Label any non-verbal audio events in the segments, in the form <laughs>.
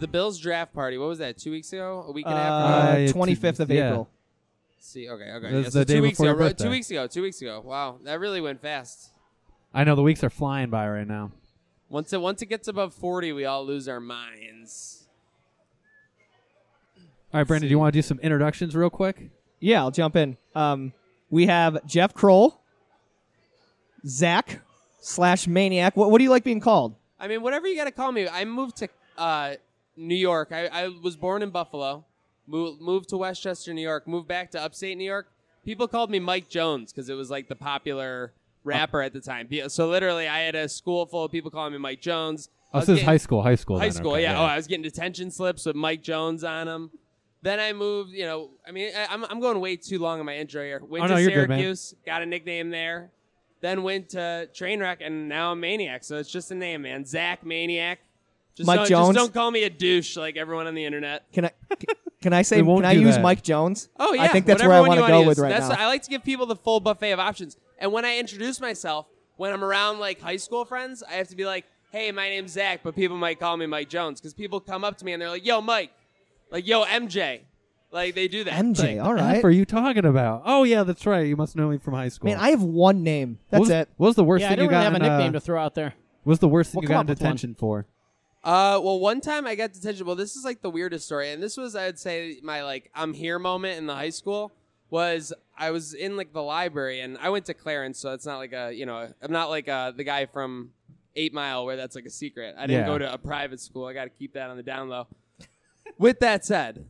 the Bills draft party. What was that? Two weeks ago? A week and a half? Uh, ago? Uh, 25th of yeah. April. see, okay, okay. It was Yeah, the so day two weeks ago. your right- Two weeks ago. Two weeks ago. Wow, that really went fast. I know the weeks are flying by right now. Once it once it gets above forty, we all lose our minds. All right, Brandon, do you want to do some introductions real quick? Yeah, I'll jump in. Um, we have Jeff Kroll, Zach slash Maniac. What, what do you like being called? I mean, whatever you got to call me. I moved to uh, New York. I, I was born in Buffalo. Moved, moved to Westchester, New York. Moved back to upstate New York. People called me Mike Jones because it was like the popular rapper at the time. So literally, I had a school full of people calling me Mike Jones. Oh, this is high school. High school. High then, school, okay, yeah. Oh, I was getting detention slips with Mike Jones on them. Then I moved, you know, I mean, I, I'm, I'm going way too long in my intro here. Went Oh, to no, you're good. Syracuse, got a nickname there. Then went to Trainwreck, and now I'm Maniac. So it's just a name, man. Zach Maniac. Just Mike don't, Jones? Just don't call me a douche like everyone on the internet. Can I can I say We won't can I do use that. Mike Jones? Oh yeah, I think that's whatever where I want to wanna go with use. right That's now. I like to give people the full buffet of options. And when I introduce myself, when I'm around like high school friends, I have to be like, "Hey, my name's Zach," but people might call me Mike Jones because people come up to me and they're like, "Yo, Mike," like "Yo, MJ," like they do that. MJ, Like, all What are you talking about? Oh yeah, that's right. You must know me from high school. Man, I have one name. That's what was, it. What was the worst Yeah, I thing don't you really got? have a in, nickname uh, to throw out there. what was the worst thing We'll you come got up in with one. detention for? Uh, well, one time I got detention. Well, this is like the weirdest story, and this was I'd say my like I'm here moment in the high school was I was in like the library, and I went to Clarence, so it's not like a you know I'm not like uh the guy from Eight Mile where that's like a secret. I didn't Yeah. go to a private school. I got to keep that on the down low. <laughs> With that said,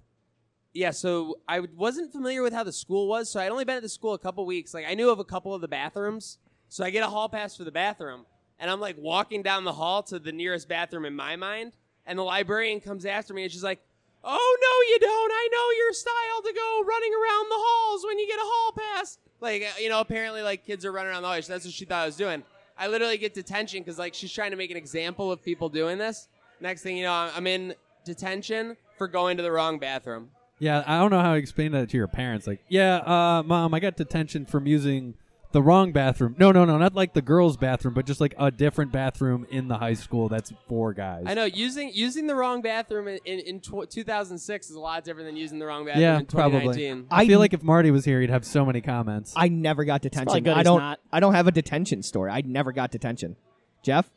yeah, so I wasn't familiar with how the school was, so I'd only been at the school a couple weeks. Like I knew of a couple of the bathrooms, so I get a hall pass for the bathroom, and I'm like walking down the hall to the nearest bathroom in my mind, and the librarian comes after me, and she's like, "Oh no, you don't! I know your style to go running around the halls when you get a hall pass." Like uh, you know, apparently like kids are running around the halls. That's what she thought I was doing. I literally get detention because like she's trying to make an example of people doing this. Next thing you know, I'm I'm in detention for going to the wrong bathroom. Yeah, I don't know how to explain that to your parents. Like, yeah, uh, mom, I got detention from using the wrong bathroom. No, no, no, not like the girls' bathroom, but just like a different bathroom in the high school that's for guys. I know using using the wrong bathroom in in, in tw- 2006 is a lot different than using the wrong bathroom Yeah, in probably. 2019. I I- feel like if Marty was here, he'd have so many comments. I never got detention. good I he's don't. not. I don't have a detention story. I never got detention. Jeff,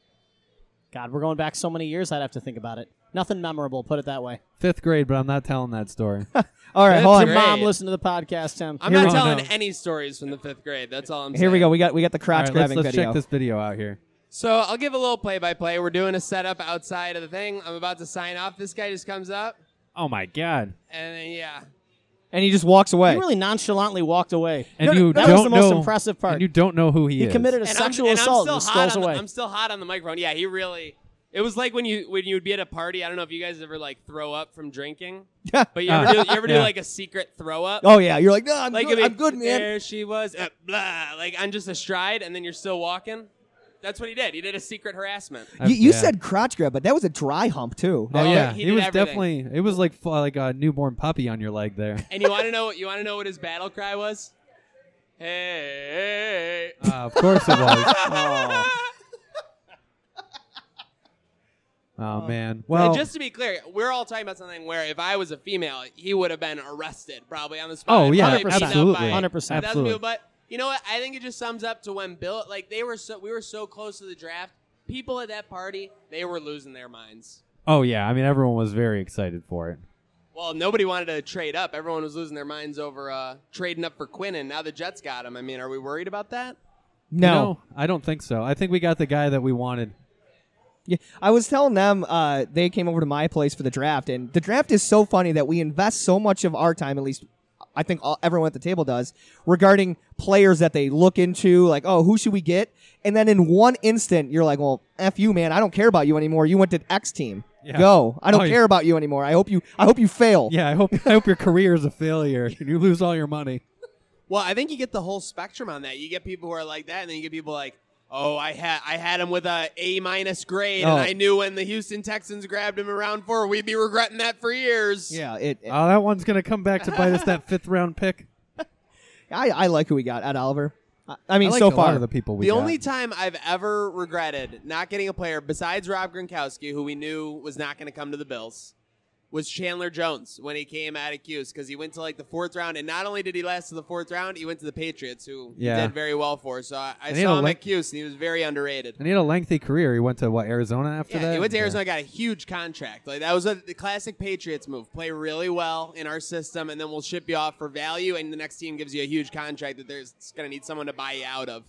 God, we're going back so many years. I'd have to think about it. Nothing memorable. Put it that way. Fifth grade, but I'm not telling that story. <laughs> all right, That's hold on. Your Great. mom listened to the podcast, Tim. I'm Here not we- telling no. any stories from the fifth grade. That's all I'm saying. Here we go. We got we got the All crotch right, let's, grabbing let's video. check this video out here. So I'll give a little play-by-play. We're doing a setup outside of the thing. I'm about to sign off. This guy just comes up, Oh my god! and then yeah, and he just walks away. He really nonchalantly walked away. And No, no, you that was don't the most know, impressive part. And you don't know who he, is. He is. committed a and sexual I'm, assault and and I'm he still hot strolls on away. I'm still hot on the microphone. Yeah, he really. It was like when you when you would be at a party. I don't know if you guys ever like throw up from drinking, Yeah, but you ever do you ever do like a secret throw up? oh yeah, you're like no, I'm like good. it'd be, I'm good, man. There she was, uh, blah, like on just a stride, and then you're still walking. That's what he did. He did a secret harassment. Uh, You, you yeah. said crotch grab, but that was a dry hump too. Oh Oh, yeah, he he, did was everything. definitely. It was like fu- like a newborn puppy on your leg there. And you want to <laughs> know? You want to know what his battle cry was? <laughs> Hey. Uh, of course it was. <laughs> Oh. Oh man. And Well, just to be clear, we're all talking about something where if I was a female, he would have been arrested probably on the spot. Oh, yeah, Probably beat up absolutely. 100%. Absolutely. But you know what? I think it just sums up to when Bill, like they were so, we were so close to the draft. People at that party, they were losing their minds. oh yeah. I mean, everyone was very excited for it. Well, nobody wanted to trade up. Everyone was losing their minds over uh, trading up for Quinn, and now the Jets got him. I mean, are we worried about that? No. I don't think so. I think we got the guy that we wanted. Yeah, I was telling them uh, they came over to my place for the draft, and the draft is so funny that we invest so much of our time, at least I think all, everyone at the table does, regarding players that they look into, like, oh, who should we get? And then in one instant, you're like, well, f you, man, I don't care about you anymore. You went to X team. Yeah. Go. I don't Oh, care yeah. about you anymore. I hope you. I hope you fail. Yeah, I hope I hope your career is a failure and you lose all your money. Well, I think you get the whole spectrum on that. You get people who are like that, and then you get people like, "Oh, I had I had him with a A minus grade, Oh. and I knew when the Houston Texans grabbed him around round four, we'd be regretting that for years." Yeah. It. it- Oh, that one's gonna come back to bite us. That <laughs> fifth round pick. I, I like who we got. at Oliver. I- I mean, I like so a far lot of the people we the got. only time I've ever regretted not getting a player besides Rob Gronkowski, who we knew was not going to come to the Bills, was Chandler Jones when he came out of Cuse because he went to like the fourth round, and not only did he last to the fourth round, he went to the Patriots, who he Yeah. did very well for. So I, I saw him link- at Cuse, and he was very underrated. and he had a lengthy career. He went to what Arizona after Yeah, that. he went to Yeah. Arizona, got a huge contract. Like that was a, the classic Patriots move: play really well in our system, and then we'll ship you off for value, and the next team gives you a huge contract that there's going to need someone to buy you out of.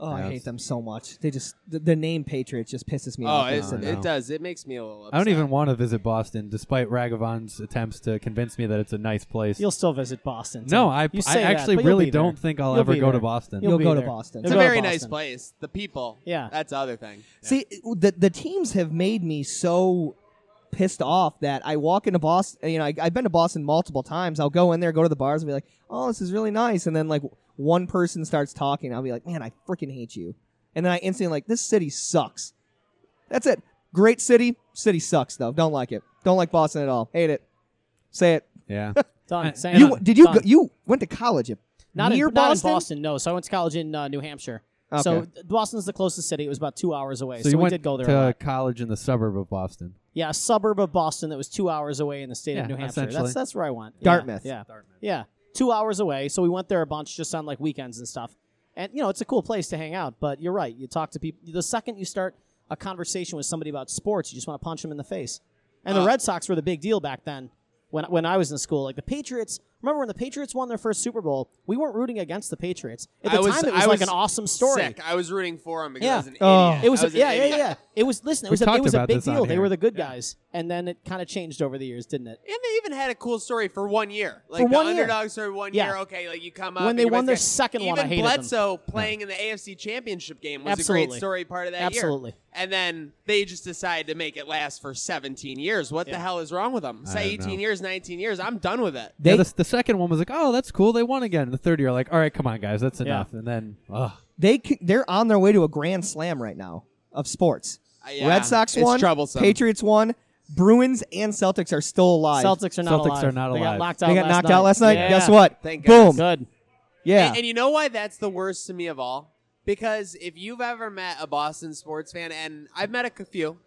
Oh, I hate them so much. They just the, the name Patriots just pisses me Oh, off. it, it does. It makes me a little. Upset. I don't even want to visit Boston, despite Ragavon's attempts to convince me that it's a nice place. You'll still visit Boston. no, I, You I say that, actually but you'll really be there. don't think I'll You'll ever be go to there. Boston. You'll be go to there. Boston. It's You'll a go to very nice Boston. place. The people. Yeah. that's the other thing. See, the the teams have made me so pissed off that I walk into Boston. You know, I, I've been to Boston multiple times. I'll go in there, go to the bars, and be like, "Oh, this is really nice," and then like one person starts talking, I'll be like, "Man, I freaking hate you," and then I instantly like, "This city sucks." That's it. Great city. City sucks though. Don't like it. Don't like Boston at all. Hate it. Say it. Yeah. <laughs> Done. I- Saying You it. did you Done. go, you went to college at not near in, not in Boston? Boston? No. So I went to college in uh, New Hampshire. So Okay. th- Boston's the closest city. It was about two hours away. So So, you we went did go there. a to lot. college in the suburb of Boston. Yeah, a suburb of Boston that was two hours away in the state Yeah, of New Hampshire. essentially. That's that's where I went. Yeah, Dartmouth. Yeah, yeah, two hours away. So we went there a bunch just on like weekends and stuff. And you know, it's a cool place to hang out. But you're right. You talk to people. The second you start a conversation with somebody about sports, you just want to punch them in the face. And the Uh, Red Sox were the big deal back then. When when I was in school, like the Patriots. Remember when the Patriots won their first Super Bowl? We weren't rooting against the Patriots. At the I was- time, it was I like was an awesome story. Sick. I was rooting for him because Yeah. I was an Oh. idiot. It was, I a, an yeah, yeah, idiot. yeah. It was listen. It We was a, talked it was a about big this on deal. They here. were the good guys, and then it kind of changed over the years, didn't it? And they even had a cool story for one year. Like For the one year. underdog story one Yeah. year. Okay, like you come up When and they you're won their best guy. second even one, I hated them. Bledsoe playing in the AFC Championship game was a Absolutely. great story part of that year. Absolutely. And then they just decided to make it last for 17 years. What the hell is wrong with them? Say don't 18 know. years, 19 years. I'm done with it. They yeah, the, the second one was like, oh, that's cool. They won again. And the third year, like, all right, come on, guys, that's enough. And then, ugh. they c- they're on their way to a grand slam right now of sports. Uh, yeah, Red Sox it's won. troublesome. Patriots won. Bruins and Celtics are still alive. Celtics are not Celtics alive. are not They got alive. knocked out. They got last knocked night. out last night. Yeah. Guess what? Thank Boom. goodness. Good. Yeah. And, and you know why that's the worst to me of all? Because if you've ever met a Boston sports fan, and I've met a few,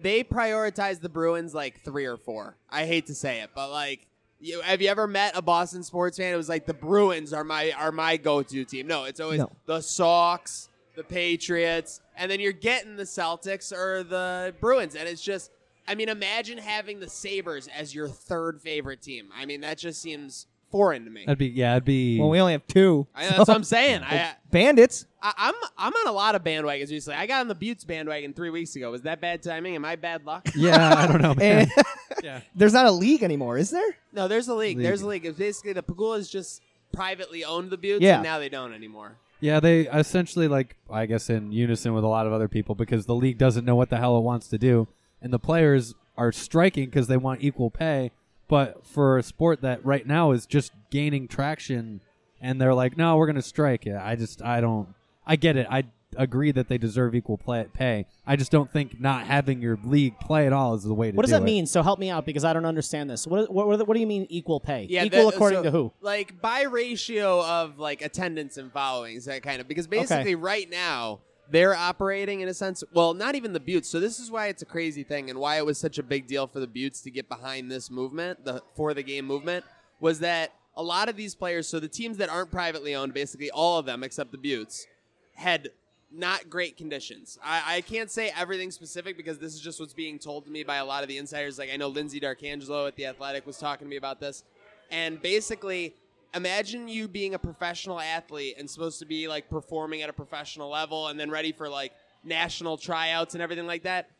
they prioritize the Bruins like three or four. I hate to say it, but like, you, have you ever met a Boston sports fan? It was like the Bruins are my are my go to team. No, it's always No. the Sox, the Patriots, and then you're getting the Celtics or the Bruins, and it's just. I mean, imagine having the Sabres as your third favorite team. I mean, that just seems foreign to me. That'd be, yeah, it'd be. well, we only have two. I, that's what I'm saying. I, Bandits. I, I'm I'm on a lot of bandwagons recently. I got on the Beauts bandwagon three weeks ago. Was that bad timing? Am I bad luck? <laughs> yeah, I don't know, man. And <laughs> yeah. <laughs> there's not a league anymore, is there? no, there's a league. League. There's a league. It's basically the Pegulas just privately owned the Beauts, Yeah. and now they don't anymore. Yeah, they essentially like I guess in unison with a lot of other people because the league doesn't know what the hell it wants to do, and the players are striking because they want equal pay. But for a sport that right now is just gaining traction, and they're like, no, we're gonna strike. Yeah, I just I don't. I get it. I agree that they deserve equal play, pay. I just don't think not having your league play at all is the way to do it. What does do that it. mean? So help me out because I don't understand this. What what, what, what do you mean equal pay? Yeah, equal that- according so, to who? Like by ratio of like attendance and followings, that kind of because basically right now they're operating in a sense. Well, not even the Beauts. So this is why it's a crazy thing and why it was such a big deal for the Beauts to get behind this movement, the for the game movement, was that a lot of these players. So the teams that aren't privately owned, basically all of them except the Beauts, had not great conditions. I, I can't say everything specific because this is just what's being told to me by a lot of the insiders. Like I know Lindsay D'Arcangelo at the Athletic was talking to me about this, and basically, imagine you being a professional athlete and supposed to be like performing at a professional level and then ready for like national tryouts and everything like that,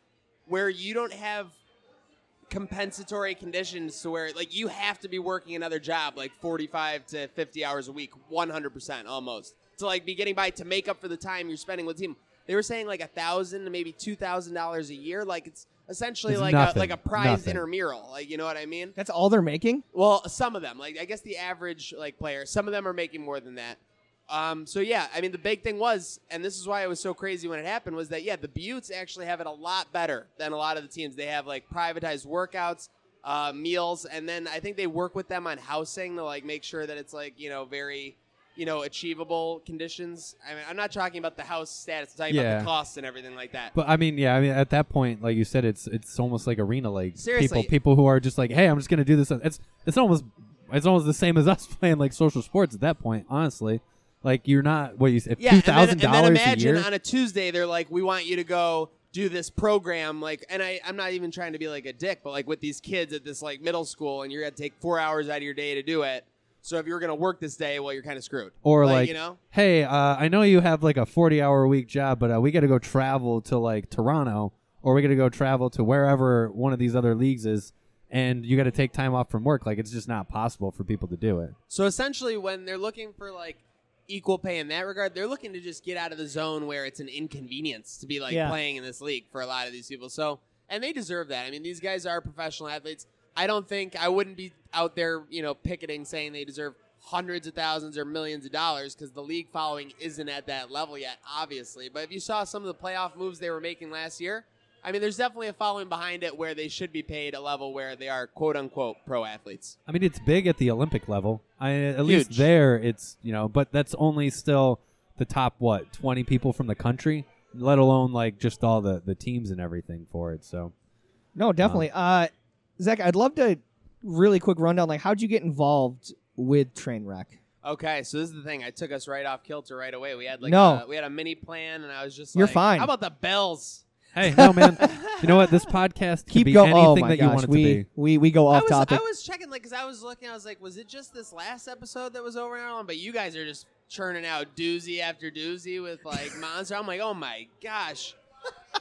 where you don't have compensatory conditions to where like you have to be working another job like 45 to 50 hours a week 100% almost to like be getting by to make up for the time you're spending with the team. They were saying like a thousand to maybe two thousand dollars a year like it's essentially It's like nothing. a like a prize Nothing. intramural like you know what i mean That's all they're making? well, some of them, like I guess the average like player, some of them are making more than that. Um, so yeah, I mean the big thing was, and this is why it was so crazy when it happened, was that yeah, the Beauts actually have it a lot better than a lot of the teams. They have like privatized workouts, uh, meals, and then I think they work with them on housing to like make sure that it's like you know very, you know, achievable conditions. I mean, I'm not talking about the house status. I'm talking Yeah. about the costs and everything like that. But I mean, yeah, I mean, at that point, like you said, it's it's almost like arena league. Seriously. people people who are just like, hey, I'm just gonna do this. It's it's almost it's almost the same as <laughs> us playing like social sports at that point. Honestly, like you're not what you said yeah, two thousand and then dollars a imagine year. on a Tuesday they're like, we want you to go do this program, like, and I, I'm not even trying to be like a dick, but like with these kids at this like middle school, and you're gonna take four hours out of your day to do it. So if you were gonna work this day, well, you're kind of screwed. or like, like, you know, hey, uh, I know you have like a 40 hour a week job, but uh, we got to go travel to like Toronto, or we got to go travel to wherever one of these other leagues is, and you got to take time off from work. Like it's just not possible for people to do it. So essentially, when they're looking for like equal pay in that regard, they're looking to just get out of the zone where it's an inconvenience to be like Yeah. playing in this league for a lot of these people. So, and they deserve that. I mean, these guys are professional athletes. I don't think I wouldn't be out there, you know, picketing saying they deserve hundreds of thousands or millions of dollars because the league following isn't at that level yet, obviously. But if you saw some of the playoff moves they were making last year, I mean, there's definitely a following behind it where they should be paid a level where they are quote unquote pro athletes. I mean, it's big at the Olympic level. I at least there, it's you know, but that's only still the top what 20 people from the country, let alone like just all the the teams and everything for it. So No, definitely. Uh, Zach, I'd love to really quick rundown. Like, how'd you get involved with Trainwreck? Okay, so this is the thing. I took us right off kilter right away. We had like No. a, we had a mini plan, and I was just You're like, fine. How about the bells? hey, no man, you know what? This <laughs> podcast can Keep be going. anything Oh my that you gosh, want it we, to be. we we go I off was topic. I was checking like because I was looking. I was like, was it just this last episode that was over and on? But you guys are just churning out doozy after doozy with like <laughs> monster. I'm like, oh my gosh.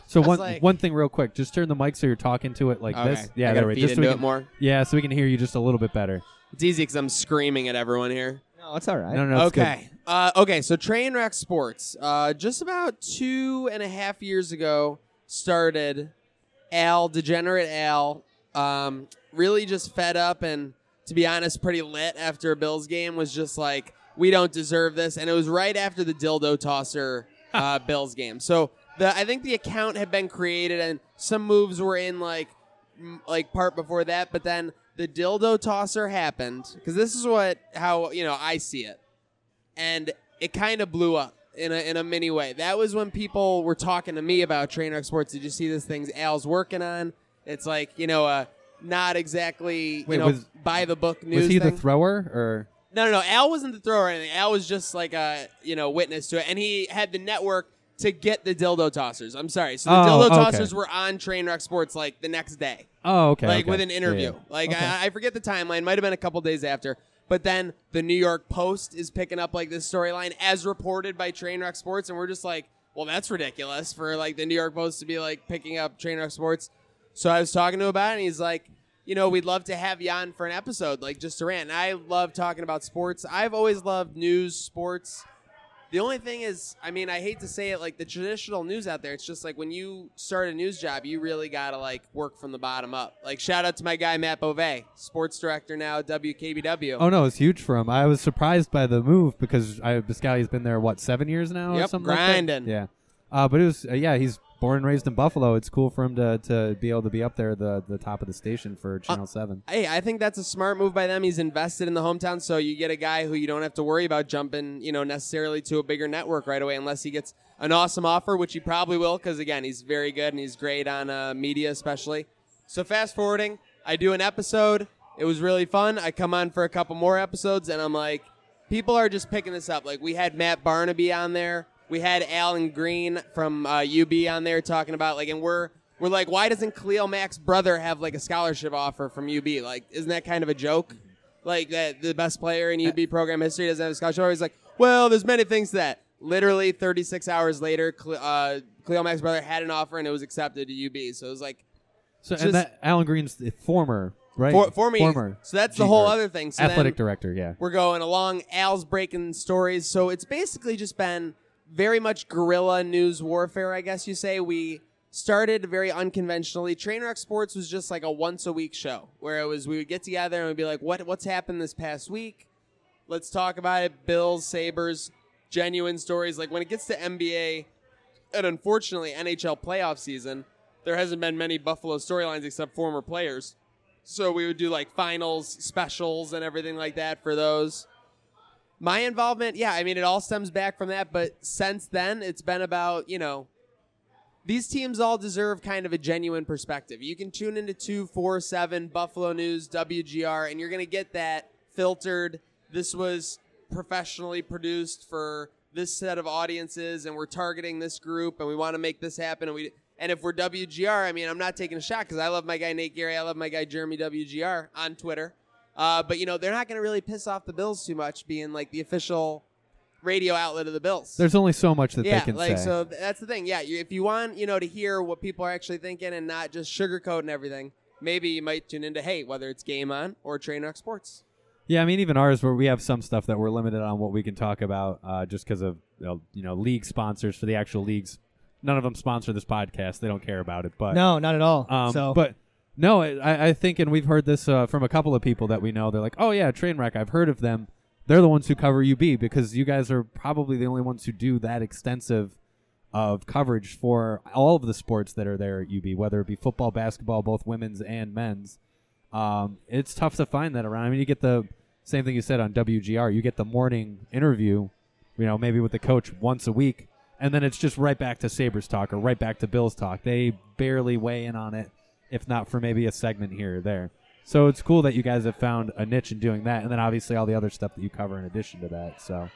So one like- one thing real quick, just turn the mic so you're talking to it like this. Yeah, I there gotta we feed just so into we it can, more. Yeah, so we can hear you just a little bit better. It's easy because I'm screaming at everyone here. no, it's all right. No, no, it's good. okay. Uh, okay. So Trainwreck Sports, uh, just about two and a half years ago, started. Al, degenerate Al, um, really just fed up and, to be honest, pretty lit after a Bills game. Was just like, we don't deserve this, and it was right after the dildo tosser <laughs> uh, Bills game. So the I think the account had been created, and some moves were in like m- like part before that, but then the dildo tosser happened because this is what how you know I see it, and it kind of blew up in a in a mini way. That was when people were talking to me about Trainwreck Sports. Did you see this thing Al's working on? It's like you know uh not exactly Wait, you know was- by the book news. Was he thing. the thrower or? No, no, no. Al wasn't the thrower or anything. Al was just like a you know witness to it, and he had the network to get the dildo tossers. I'm sorry. So the Oh, dildo okay. tossers were on Trainwreck Sports like the next day, Oh, okay. like okay. with an interview. Yeah, yeah. Like Okay. I, I forget the timeline. Might have been a couple days after. But then the New York Post is picking up like this storyline as reported by Trainwreck Sports, and we're just like, well, that's ridiculous for like the New York Post to be like picking up Trainwreck Sports. So I was talking to him about it, and he's like, you know, we'd love to have you on for an episode, like just to rant. And I love talking about sports. I've always loved news, sports. The only thing is, I mean, I hate to say it, like the traditional news out there, it's just like when you start a news job, you really gotta like work from the bottom up. Like shout out to my guy Matt Bove, sports director now at WKBW. Oh no, it's huge for him. I was surprised by the move because I, Biscotti's been there what seven years now or Yep, something. like that? grinding. yeah, uh, but it was uh, yeah. He's born and raised in Buffalo. It's cool for him to, to be able to be up there the the top of the station for Channel Seven. Hey, I think that's a smart move by them. He's invested in the hometown, so you get a guy who you don't have to worry about jumping, you know, necessarily to a bigger network right away, unless he gets an awesome offer, which he probably will, because again, he's very good and he's great on uh, media, especially. So fast forwarding, I do an episode. It was really fun. I come on for a couple more episodes, and I'm like, people are just picking this up. Like we had Matt Barnaby on there. We had Allen Greene from uh, UB on there talking about like, and we're we're like, why doesn't Khalil Mack's brother have like a scholarship offer from UB? Like, isn't that kind of a joke? Like that the best player in UB program history doesn't have a scholarship. offer? He's like, well, there's many things to that. Literally, 36 hours later, uh, Khalil Mack's brother had an offer and it was accepted to UB. So it was like So and that Allen Greene's the former right for, for me. former So that's the whole other thing. So athletic director. Yeah. we're going along. Al's breaking stories. So it's basically just been very much guerrilla news warfare, I guess you say. We started very unconventionally. Trainwreck Sports was just like a once a week show where it was we would get together and we'd be like, what what's happened this past week? Let's talk about it. Bills, Sabres, genuine stories. Like when it gets to NBA and unfortunately NHL playoff season, there hasn't been many Buffalo storylines except former players. So we would do like finals specials and everything like that for those. My involvement, yeah, I mean, it all stems back from that. But since then, it's been about, you know, these teams all deserve kind of a genuine perspective. You can tune into 247, Buffalo News, WGR, and you're going to get that filtered. This was professionally produced for this set of audiences, and we're targeting this group, and we want to make this happen. And we. And if we're WGR, I mean, I'm not taking a shot because I love my guy Nate Geary. I love my guy Jeremy WGR on Twitter. Uh, but you know, they're not going to really piss off the Bills too much, being like the official radio outlet of the Bills. There's only so much that yeah, they can like say. so th- that's the thing. Yeah, you, if you want, you know, to hear what people are actually thinking and not just sugarcoat and everything, maybe you might tune into hey, whether it's Game On or Trainwreck Sports. Yeah, I mean, even ours, where we have some stuff that we're limited on what we can talk about, uh, just because of you know, you know league sponsors for the actual leagues. None of them sponsor this podcast; they don't care about it. But No, not at all. um, so, but no, I, I think, and we've heard this uh, from a couple of people that we know. They're like, "Oh yeah, Trainwreck. I've heard of them. They're the ones who cover UB because you guys are probably the only ones who do that extensive of coverage for all of the sports that are there at UB, whether it be football, basketball, both women's and men's. Um, it's tough to find that around. I mean, you get the same thing you said on WGR. You get the morning interview, you know, maybe with the coach once a week, and then it's just right back to Sabres talk or right back to Bills talk. They barely weigh in on it, if not for maybe a segment here or there. So it's cool that you guys have found a niche in doing that, and then obviously all the other stuff that you cover in addition to that. So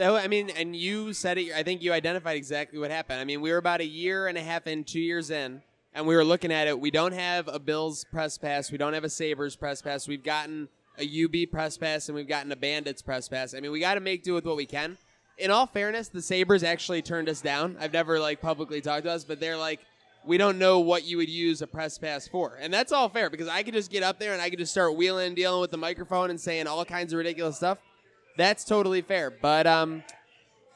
I mean, and you said it. I think you identified exactly what happened. I mean, we were about a year and a half in, two years in, and we were looking at it. We don't have a Bills press pass. We don't have a Sabres press pass. We've gotten a UB press pass, and we've gotten a Bandits press pass. I mean, we got to make do with what we can. In all fairness, the Sabres actually turned us down. I've never like publicly talked to us, but they're like, we don't know what you would use a press pass for, and that's all fair because I could just get up there and I could just start wheeling and dealing with the microphone and saying all kinds of ridiculous stuff. That's totally fair. But um,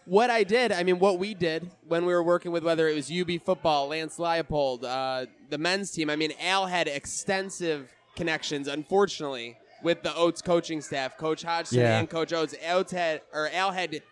what I did, I mean, what we did when we were working with whether it was UB football, Lance Leopold, uh, the men's team. I mean, Al had extensive connections, unfortunately, with the Oats coaching staff, Coach Hodgson Yeah. and Coach Oats. Oats had or Al had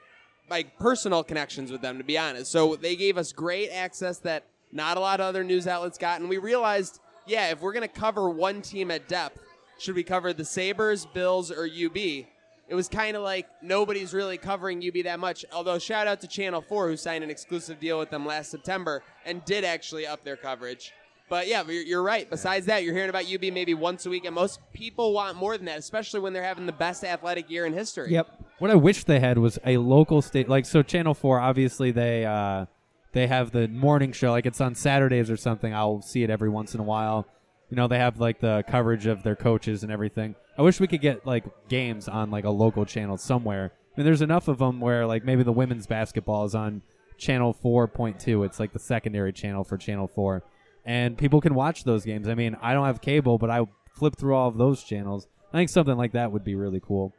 like personal connections with them, to be honest. So they gave us great access that not a lot of other news outlets got, and we realized, yeah, if we're gonna cover one team at depth, should we cover the Sabres, Bills, or UB? It was kind of like nobody's really covering UB that much. Although shout out to Channel Four who signed an exclusive deal with them last September and did actually up their coverage. But yeah, you're, you're right. Besides that, you're hearing about UB maybe once a week, and most people want more than that, especially when they're having the best athletic year in history. yep. What I wish they had was a local state like so Channel 4 obviously they uh they have the morning show like it's on Saturdays or something. I'll see it every once in a while. You know, they have like the coverage of their coaches and everything. I wish we could get like games on like a local channel somewhere. I mean, there's enough of them where like maybe the women's basketball is on channel 4.2. It's like the secondary channel for channel 4. And people can watch those games. I mean, I don't have cable, but I flip through all of those channels. I think something like that would be really cool.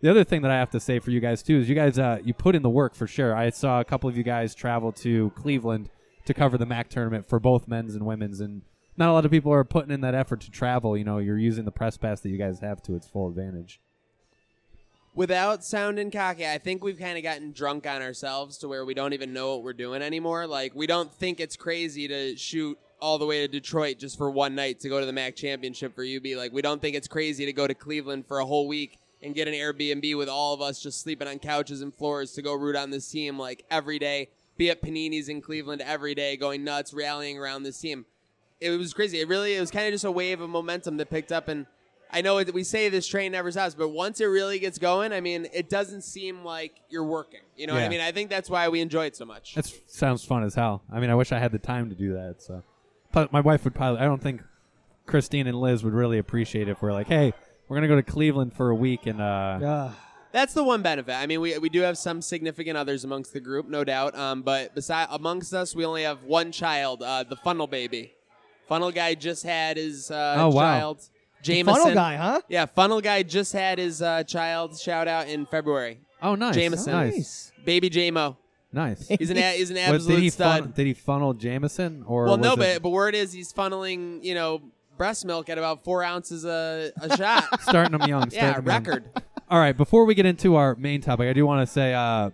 The other thing that I have to say for you guys too is you guys uh, you put in the work for sure. I saw a couple of you guys travel to Cleveland to cover the MAC tournament for both men's and women's, and not a lot of people are putting in that effort to travel. You know, you're using the press pass that you guys have to its full advantage. without sounding cocky, I think we've kind of gotten drunk on ourselves to where we don't even know what we're doing anymore. Like, we don't think it's crazy to shoot all the way to Detroit just for one night to go to the MAC championship for UB. Like, we don't think it's crazy to go to Cleveland for a whole week and get an Airbnb with all of us just sleeping on couches and floors to go root on this team like every day. Be at Panini's in Cleveland every day, going nuts, rallying around this team. It was crazy. It really, it was kind of just a wave of momentum that picked up and I know we say this train never stops, but once it really gets going, I mean, it doesn't seem like you're working. You know what I mean? I think that's why we enjoy it so much. That sounds fun as hell. I mean, I wish I had the time to do that. So, but my wife would probably. I don't think Christine and Liz would really appreciate it if we're like, hey, we're gonna go to Cleveland for a week and uh, That's the one benefit. I mean, we, we do have some significant others amongst the group, no doubt. Um, but beside amongst us, we only have one child, uh, the funnel baby. Funnel guy just had his uh, Oh, wow. child, Jameson. funnel guy, huh? Yeah, funnel guy just had his uh, child. Shout out in February. oh, nice, Jameson. nice, Baby JMO. nice. He's an a- he's an What, absolute did he stud. funnel, did he funnel Jameson or Well, was no, it- but but word is he's funneling you know breast milk at about four ounces a, a shot. <laughs> starting them young. yeah, starting 'em young. record. All right, before we get into our main topic, I do want to say uh,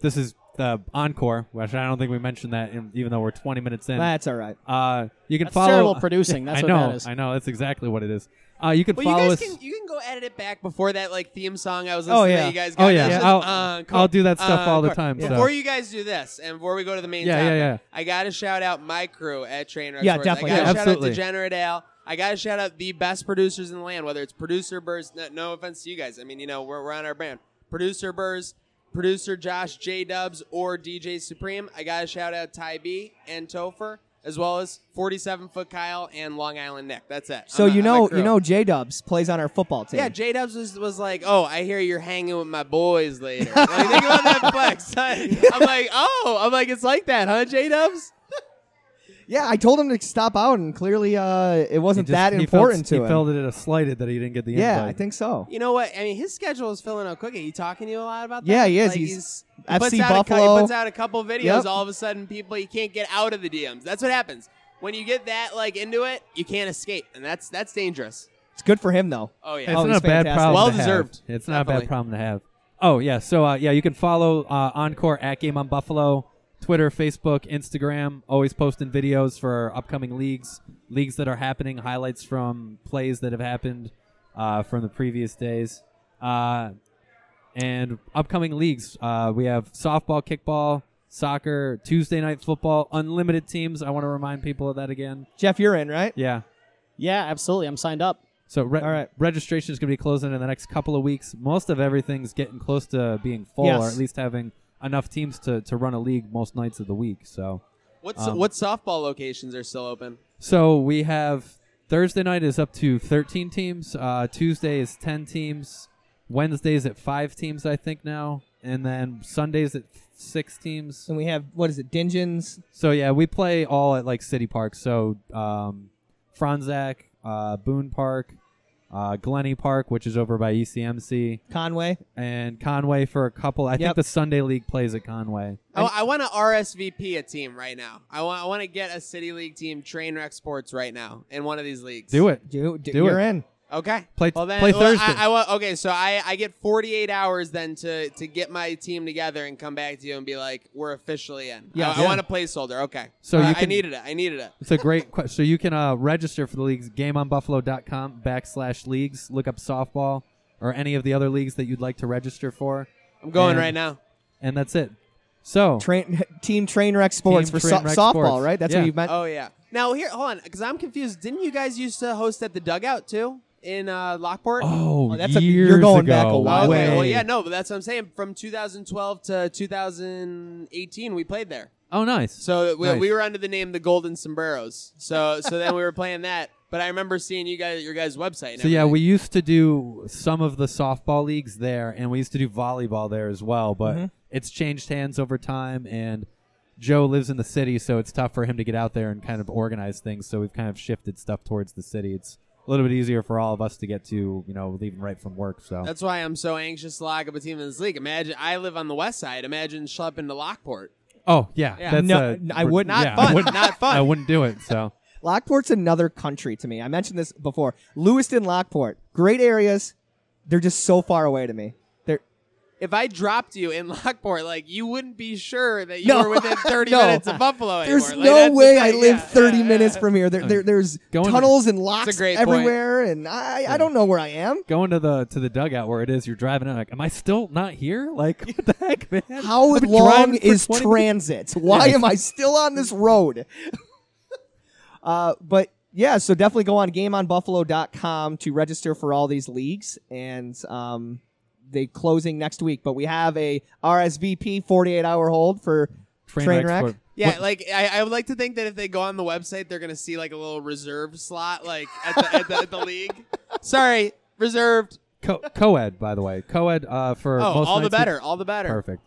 this is the encore, which I don't think we mentioned that, in, even though we're 20 minutes in. That's all right. Uh, you can That's follow terrible producing. <laughs> That's I what know, that is. I know. That's exactly what it is. Uh, you can Well, you follow guys us. can you can go go edit it back before that like theme song I was listening Oh, yeah. that you guys got? Oh, yeah. This is I'll- Encore. I'll do that stuff all the Encore. time, so. Before you guys do this, and before we go to the main Yeah, topic, yeah, yeah. I got to shout out my crew at Trainwreck Yeah, Sports. definitely. I got to Yeah, shout absolutely. out Degenerate Al. I got to shout out the best producers in the land, whether it's producer Burrs. No, no offense to you guys. I mean, you know, we're, we're on our brand. Producer Burrs, producer Josh J Dubs, or DJ Supreme. I got to shout out Ty B and Topher, as well as 47 Foot Kyle and Long Island Nick. That's it. So a- you know, you know, J Dubs plays on our football team. Yeah, J Dubs was, was like, "Oh, I hear you're hanging with my boys later." like, think about that flex. <laughs> I'm like, "Oh, I'm like, it's like that, huh, J Dubs?" Yeah. I told him to stop out, and clearly, uh, it wasn't just- that he important felt, to he him. felt it a slighted that he didn't get the yeah, invite. I think so. You know what? I mean, his schedule is filling up quickly. He talking to you a lot about that? Yeah, he is. Like, He's he puts FC out a cou- Buffalo. he puts out a couple videos. Yep. All of a sudden, people you can't get out of the DMs. That's what happens when you get that like into it. You can't escape, and that's that's dangerous. It's good for him though. Oh It's yeah. Oh, not he's a bad fantastic. problem. Well to have. deserved. It's not a Definitely. bad problem to have. Oh yeah, so uh, yeah, you can follow uh, Encore at Game on Buffalo, Twitter, Facebook, Instagram. Always posting videos for upcoming leagues, leagues that are happening, highlights from plays that have happened uh, from the previous days, uh, and upcoming leagues. Uh, we have softball, kickball, soccer, Tuesday night football, unlimited teams. I want to remind people of that again. Jeff, you're in, right? Yeah. Yeah, absolutely. I'm signed up. So re- All right. registration is going to be closing in the next couple of weeks. Most of everything's getting close to being full, Yes. or at least having enough teams to, to run a league most nights of the week. So, What's Um, what softball locations are still open? so we have Thursday night is up to 13 teams. Uh, Tuesday is 10 teams. Wednesdays at five teams, I think now, and then Sundays at six teams. And we have what is it, Dingens, So yeah, we play all at like city parks. So um, Franzac, uh, Boone Park, uh, Glenny Park, which is over by ECMC, Conway. and Conway for a couple. I think the Sunday League plays at Conway. I, I want to RSVP a team right now. I want I want to get a city league team, Trainwreck Sports, right now in one of these leagues. Do it. Do, do, Do you're it. in. Okay. Play- well, then, play well, Thursday. I, I. Okay, so I, I get 48 hours then to to get my team together and come back to you and be like, we're officially in. Yeah. I, I Yeah. want a placeholder. Okay. So Uh, you I can- needed it. I needed it. It's a great question. So you can uh, register for the leagues, gameonbuffalo.com backslash leagues. Look up softball or any of the other leagues that you'd like to register for, I'm going And- right now. and that's it. So Train Team Trainwreck Sports Team for so- Trainwreck softball, Sports. right? That's Yeah. what you meant. Oh yeah. Now here, hold on, because I'm confused. Didn't you guys used to host at the dugout too in uh, Lockport? oh, Oh, that's a- you're going ago. back a while. Okay, well, yeah, no, but that's what I'm saying. From 2012 to 2018, we played there. Oh, nice. So we, Nice. we were under the name the Golden Sombreros. So so then we were playing that. But I remember seeing you guys your guys' website. And So yeah, we used to do some of the softball leagues there, and we used to do volleyball there as well. But Mhm. it's changed hands over time, and Joe lives in the city, so it's tough for him to get out there and kind of organize things. So we've kind of shifted stuff towards the city. It's a little bit easier for all of us to get to, you know, leaving right from work. So That's why I'm so anxious to lock up a team in this league. Imagine I live on the west side. Imagine schlepping to Lockport. oh yeah, Yeah. that's No, uh, I wouldn't. Not yeah, I fun. wouldn't- Not fun. I wouldn't do it. So <laughs> Lockport's another country to me. I mentioned this before. Lewiston, Lockport, great areas. They're just so far away to me. They're If I dropped you in <laughs> Lockport, like you wouldn't be sure that you No. were within <laughs> 30 No. minutes of Buffalo anymore. there's Like, no that's the way I thing, live yeah. 30 Yeah, minutes yeah. from here. There, there there's Going to- tunnels and locks It's a great point. everywhere, and I, I don't know where I am. going to the to the dugout where it is, you're driving in like, am I still not here? Like <laughs> what the heck, man? How I've long is 20 transit? Why am I still on this road? uh, but yeah, so definitely go on gameonbuffalo.com to register for all these leagues, and um, they closing next week. But we have a RSVP 48 hour hold for Trainwreck Trainwreck? Sport. Yeah, What- like I, I would like to think that if they go on the website, they're gonna see like a little reserve slot, like at the, at the, at the league. Sorry, reserved. Co- co-ed, by the way, co-ed uh, for Oh, most all the nights we- better, all the better. Perfect.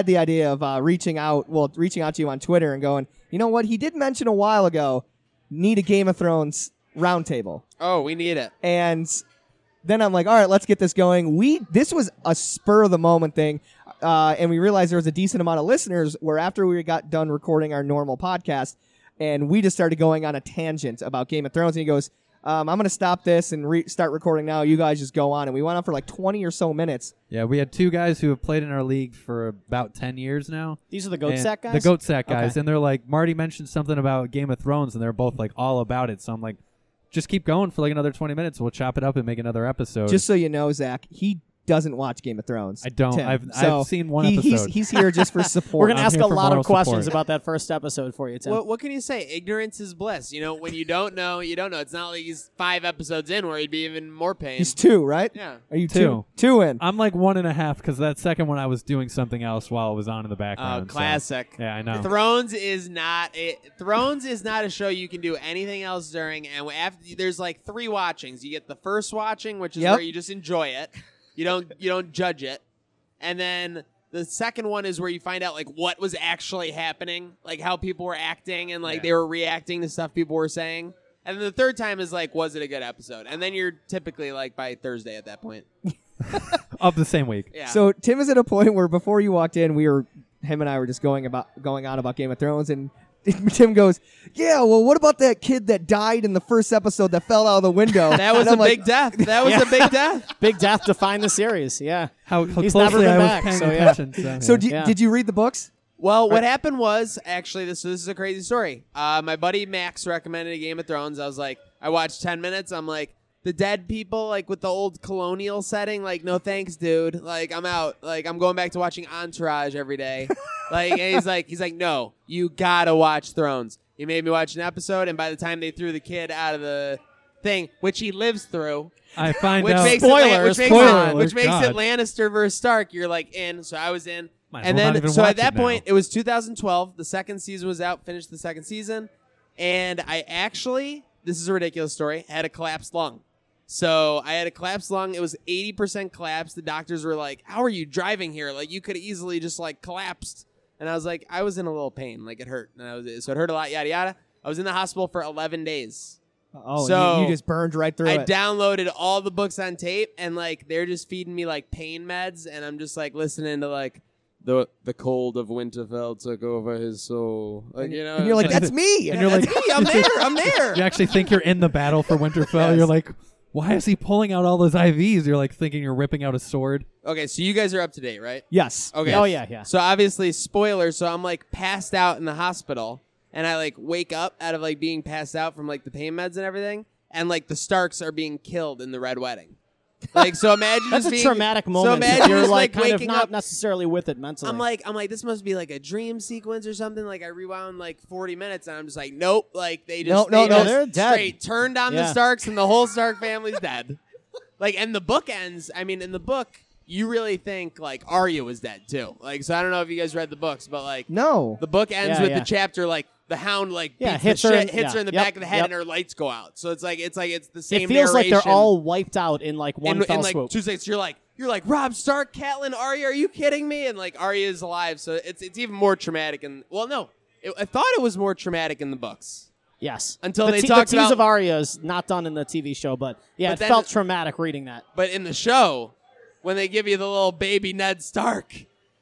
Had the idea of uh, reaching out, well, reaching out to you on Twitter and going, you know what? He did mention a while ago, need a Game of Thrones roundtable. Oh, we need it. and then I'm like, all right, let's get this going. We this was a spur of the moment thing. uh, and we realized there was a decent amount of listeners. Where after we got done recording our normal podcast, and we just started going on a tangent about Game of Thrones, and he goes, um, "I'm going to stop this and re- start recording now. You guys just go on." And we went on for like 20 or so minutes. Yeah, we had two guys who have played in our league for about ten years now. These are the goat And- sack guys. The goat sack guys, Okay. and they're like Marty mentioned something about Game of Thrones, and they're both like all about it. So I'm like, just keep going for like another 20 minutes. We'll chop it up and make another episode. Just so you know, Zach, he doesn't watch Game of Thrones. I don't. Tim. I've- So I've seen one he- he's- episode. He's, here just for <laughs> support. We're gonna I'm ask here a for lot of questions support. about that first episode for you, Tim. What, what can you say? Ignorance is bliss. You know, when you don't know, you don't know. It's not like he's five episodes in where he'd be even more pain. He's two, right? Yeah. Are you Two. two? Two in. I'm like one and a half because that second one I was doing something else while it was on in the Oh, background. so- classic. yeah, I know. Thrones is not it, Thrones is not a show you can do anything else during. And after there's like three watchings. You get the first watching, which is Yep. where you just enjoy it. You don't you don't judge it, and then the second one is where you find out like what was actually happening, like how people were acting and like Yeah. they were reacting to stuff people were saying. And then the third time is like, was it a good episode? And then you're typically like by Thursday at that point. <laughs> of the same week. Yeah. So Tim is at a point where before you walked in, we were him and I were just going about going on about Game of Thrones, and <laughs> Tim goes, "Yeah, well, what about that kid that died in the first episode that fell out of the window?" <laughs> that <laughs> was a like, big death. That was Yeah. a big death. Big Death defined the series. Yeah. How, how He's closely never been I was back, paying so yeah. attention. So, So yeah. Yeah. did you read the books? Well, what happened was actually this. This is a crazy story. Uh, my buddy Max recommended a Game of Thrones. I was like, I watched ten minutes. I'm like, the dead people, like with the old colonial setting. Like, no thanks, dude. Like, I'm out. Like, I'm going back to watching Entourage every day. <laughs> like, and he's like, he's like, no, you gotta watch Thrones. He made me watch an episode, and by the time they threw the kid out of the thing, which he lives through, I find which out. makes it, Lan- which makes spoilers, it, which makes God. it Lannister versus Stark. You're like in, so I was in, Might and well then so at that it point it was 2012. The second season was out, finished the second season, and I actually this is a ridiculous story. Had a collapsed lung. So I had a collapsed lung. It was 80% collapsed. The doctors were like, "How are you driving here? Like you could easily just like collapsed." And I was like, I was in a little pain, like it hurt, and I was so it hurt a lot, yada yada. I was in the hospital for 11 days. Oh, So- you, you just burned right through I it. downloaded all the books on tape, and like they're just feeding me like pain meds, and I'm just like listening to like the the cold of Winterfell took over his soul. Like you know, and you're like, "That's me." And you're like, me. I'm <laughs> there. I'm there. <laughs> you actually think you're in the battle for Winterfell. Yes. You're like, why is he pulling out all those IVs? You're like thinking you're ripping out a sword. Okay, so you guys are up to date, right? yes. Okay. Oh yeah, yeah. So obviously, spoilers. So I'm like passed out in the hospital, and I like wake up out of like being passed out from like the pain meds and everything, and like the Starks are being killed in the Red Wedding. Like so, imagine That's a being, traumatic moment. So imagine you're just, like kind of waking not up. necessarily with it mentally. I'm like, I'm like, this must be like a dream sequence or something. Like I rewound like 40 minutes, and I'm just like, nope. Like they just, No, no, they no, just they're dead. straight turned on the Starks, and the whole Stark family's dead. Like, and the book ends. I mean, in the book, you really think like Arya was dead too. Like, so I don't know if you guys read the books, but like No. the book ends Yeah, with yeah. the chapter like the Hound like Yeah, hits her shit, in- hits yeah. her in the Yep, back of the head, yep. and her lights go out. So it's like it's like it's the same. it feels like they're all wiped out in like one in, fell in like swoop. two seconds. You're like you're like Robb Stark, Catelyn, Arya. Are you kidding me? And like Arya is alive, so it's it's even more traumatic. And well, no, it, I thought it was more traumatic in the books. yes, Until the they te- talked the tease about- of Arya is not done in the TV show, but yeah, But it then- felt traumatic reading that. But in the show, when they give you the little baby Ned Stark,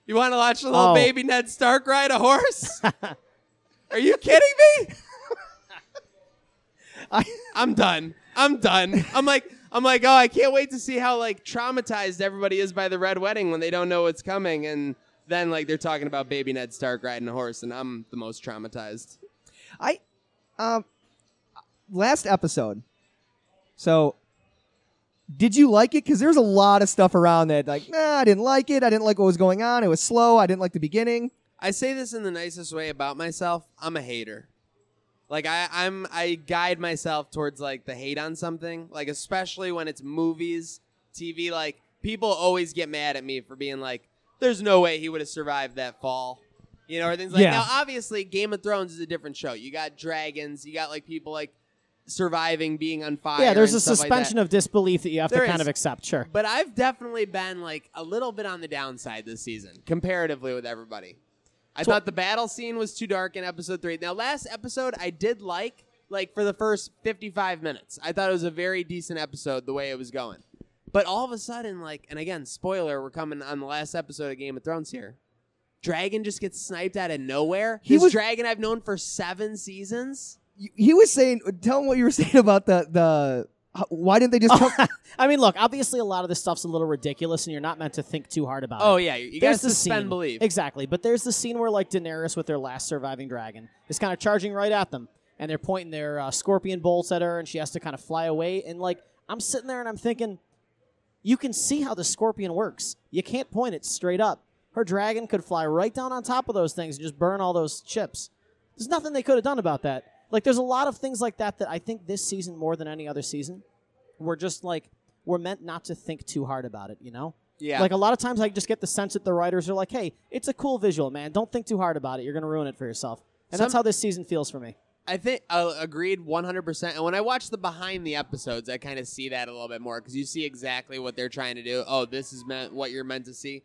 you want to watch the little Oh. baby Ned Stark ride a horse? <laughs> Are you kidding me? <laughs> I, I'm done. I'm done. I'm like, I'm like, oh, I can't wait to see how like traumatized everybody is by the red wedding when they don't know what's coming, and then like they're talking about baby Ned Stark riding a horse, and I'm the most traumatized. I, um, last episode. So, did you like it? Because there's a lot of stuff around that, like, nah, I didn't like it. I didn't like what was going on. It was slow. I didn't like the beginning. I say this in the nicest way about myself. I'm a hater. Like I, I'm, I guide myself towards like the hate on something. Like especially when it's movies, TV. Like people always get mad at me for being like, "There's no way he would have survived that fall," you know, or things like. Yeah. Now, obviously, Game of Thrones is a different show. You got dragons. You got like people like surviving, being on fire. yeah, there's a stuff like suspension of disbelief that you have There to kind is. of accept. Sure. But I've definitely been like a little bit on the downside this season, comparatively with everybody. I So- thought the battle scene was too dark in episode three. Now, last episode I did like, like for the first 55 minutes. I thought it was a very decent episode the way it was going. But all of a sudden, like, and again, spoiler, we're coming on the last episode of Game of Thrones here. Dragon just gets sniped out of nowhere. He this was- dragon I've known for seven seasons. he was saying, tell him what you were <laughs> saying about the the. How- Why didn't they just come? <laughs> I mean, look, obviously a lot of this stuff's a little ridiculous, and you're not meant to think too hard about Oh it. Oh yeah, you, you gotta There's the suspend scene. belief. Exactly, but there's the scene where like Daenerys with their last surviving dragon is kind of charging right at them, and they're pointing their uh, scorpion bolts at her, and she has to kind of fly away. And like I'm sitting there and I'm thinking, you can see how the scorpion works. You can't point it straight up. Her dragon could fly right down on top of those things and just burn all those chips. There's nothing they could have done about that. Like there's a lot of things like that that I think this season more than any other season, we're just like we're meant not to think too hard about it. You know. Yeah, Like a lot of times, I just get the sense that the writers are like, "Hey, it's a cool visual, man. Don't think too hard about it. You're gonna ruin it for yourself." And that's how this season feels for me. I think uh, agreed 100%. And when I watch the behind the episodes, I kind of see that a little bit more because you see exactly what they're trying to do. Oh, this is meant what you're meant to see.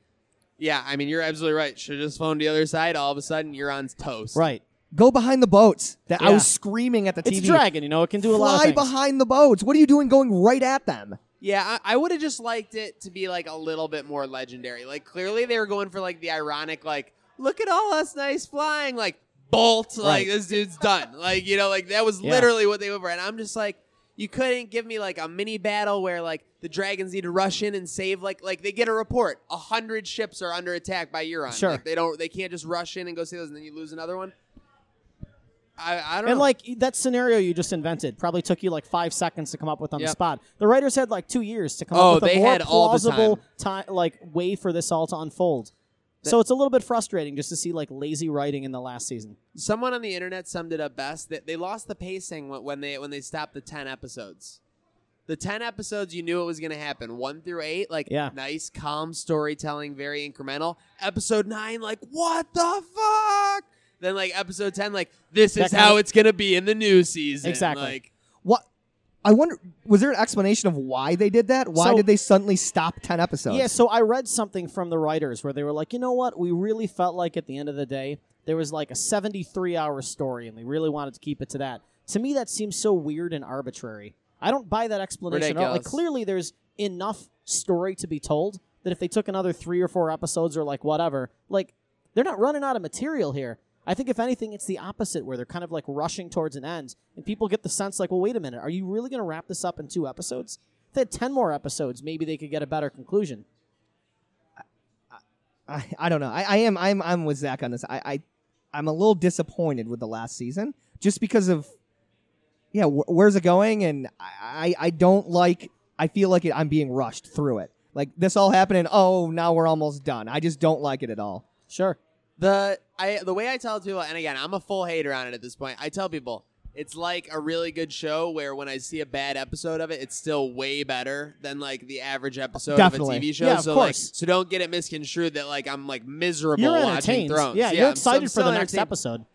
Yeah, I mean, you're absolutely right. Should have just to the other side. All of a sudden, you're on toast. Right. Go behind the boats. That I Yeah. was screaming at the TV. It's a dragon, you know. It can do a lot of Fly things. behind the boats. What are you doing going right at them? Yeah, I, I would have just liked it to be like a little bit more legendary. Like, clearly they were going for like the ironic, like, look at all us nice flying, like, bolt, like, Right. this dude's done. Like, you know, like that was Yeah. literally what they were for. And I'm just like, you couldn't give me like a mini battle where like the dragons need to rush in and save like like they get a report a hundred ships are under attack by Euron. Sure. Like, they don't they can't just rush in and go save those and then you lose another one. I I don't And know. like that scenario you just invented probably took you like five seconds to come up with on the spot. The writers had like two years to come Oh, up with they a more had all the plausible time, like way for this all to unfold. so it's a little bit frustrating just to see like lazy writing in the last season. someone on the internet summed it up best that they lost the pacing when- when they when they stopped the 10 episodes the 10 episodes you knew it was going to happen 1 through 8 like Yeah. nice calm storytelling very incremental episode 9 like what the fuck then like episode 10 like this That is kind how of- it's going to be in the new season Exactly. like What? I wonder. Was there an explanation of why they did that? Why So- did they suddenly stop ten episodes? Yeah, so I read something from the writers where they were like, you know what? We really felt like at the end of the day, there was like a 73 hour story and we really wanted to keep it to that. To me, that seems so weird and arbitrary. I don't buy that explanation at all. Like, Ridiculous. clearly, there's enough story to be told that if they took another three or four episodes or like whatever, like, they're not running out of material here. I think if anything, it's the opposite, where they're kind of like rushing towards an end, and people get the sense like, well, wait a minute, are you really going to wrap this up in two episodes? If they had ten more episodes, maybe they could get a better conclusion. I, I don't know. I, I am I'm I'm with Zach on this. I, I I'm a little disappointed with the last season just because of yeah wh- where's it going and I I, I don't like I feel like it, I'm being rushed through it. Like this all happening. oh now we're almost done. I just don't like it at all. Sure. The I the way I tell people, and again, I'm a full hater on it at this point. I tell people it's like a really good show where when I see a bad episode of it, it's still way better than like the average episode Definitely. of a TV show. Yeah, of so like, so don't get it misconstrued that like I'm like miserable You're watching. Thrones. Yeah, you're I'm so- excited for the next episode.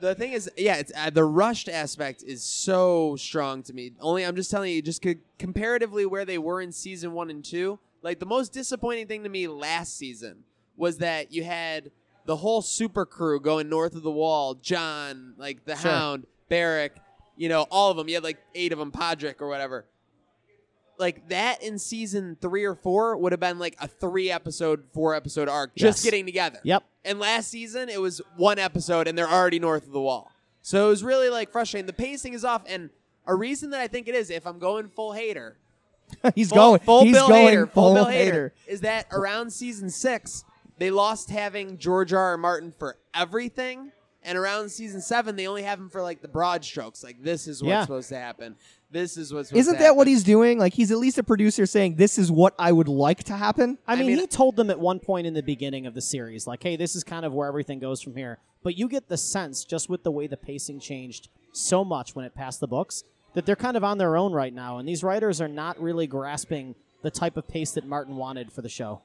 The thing is, yeah, it's uh, the rushed aspect is so strong to me. Only I'm just telling you, just co- comparatively where they were in season one and two. Like the most disappointing thing to me last season was that you had the whole super crew going north of the wall. Jon, like the Sure. Hound, Beric, you know, all of them. You had like eight of them, Podrick or whatever. Like that in season three or four would have been like a three episode, four episode arc just Yes. getting together. Yep. And last season, it was one episode, and they're already north of the wall. So it was really like frustrating. The pacing is off, and a reason that I think it is, if I'm going full hater, <laughs> he's full, going full he's Bill going Hader, full Bill. Hader, is that around season six, they lost having George R. R. Martin for everything, and around season seven, they only have him for like the broad strokes. Like this is what's Yeah. supposed to happen. This is what's. Supposed Isn't to that what happen. he's doing? Like he's at least a producer saying this is what I would like to happen. I I mean, mean- he told them at one point in the beginning of the series, like, hey, this is kind of where everything goes from here. But you get the sense, just with the way the pacing changed so much when it passed the books, that they're kind of on their own right now. And these writers are not really grasping the type of pace that Martin wanted for the show.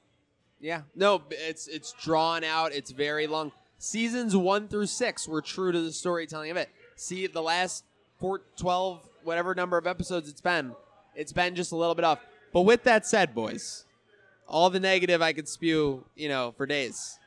Yeah, no, it's it's drawn out. It's very long. Seasons one through six were true to the storytelling of it. See, the last four, 12, whatever number of episodes it's been, it's been just a little bit off. But with that said, boys, all the negative I could spew, you know, for days.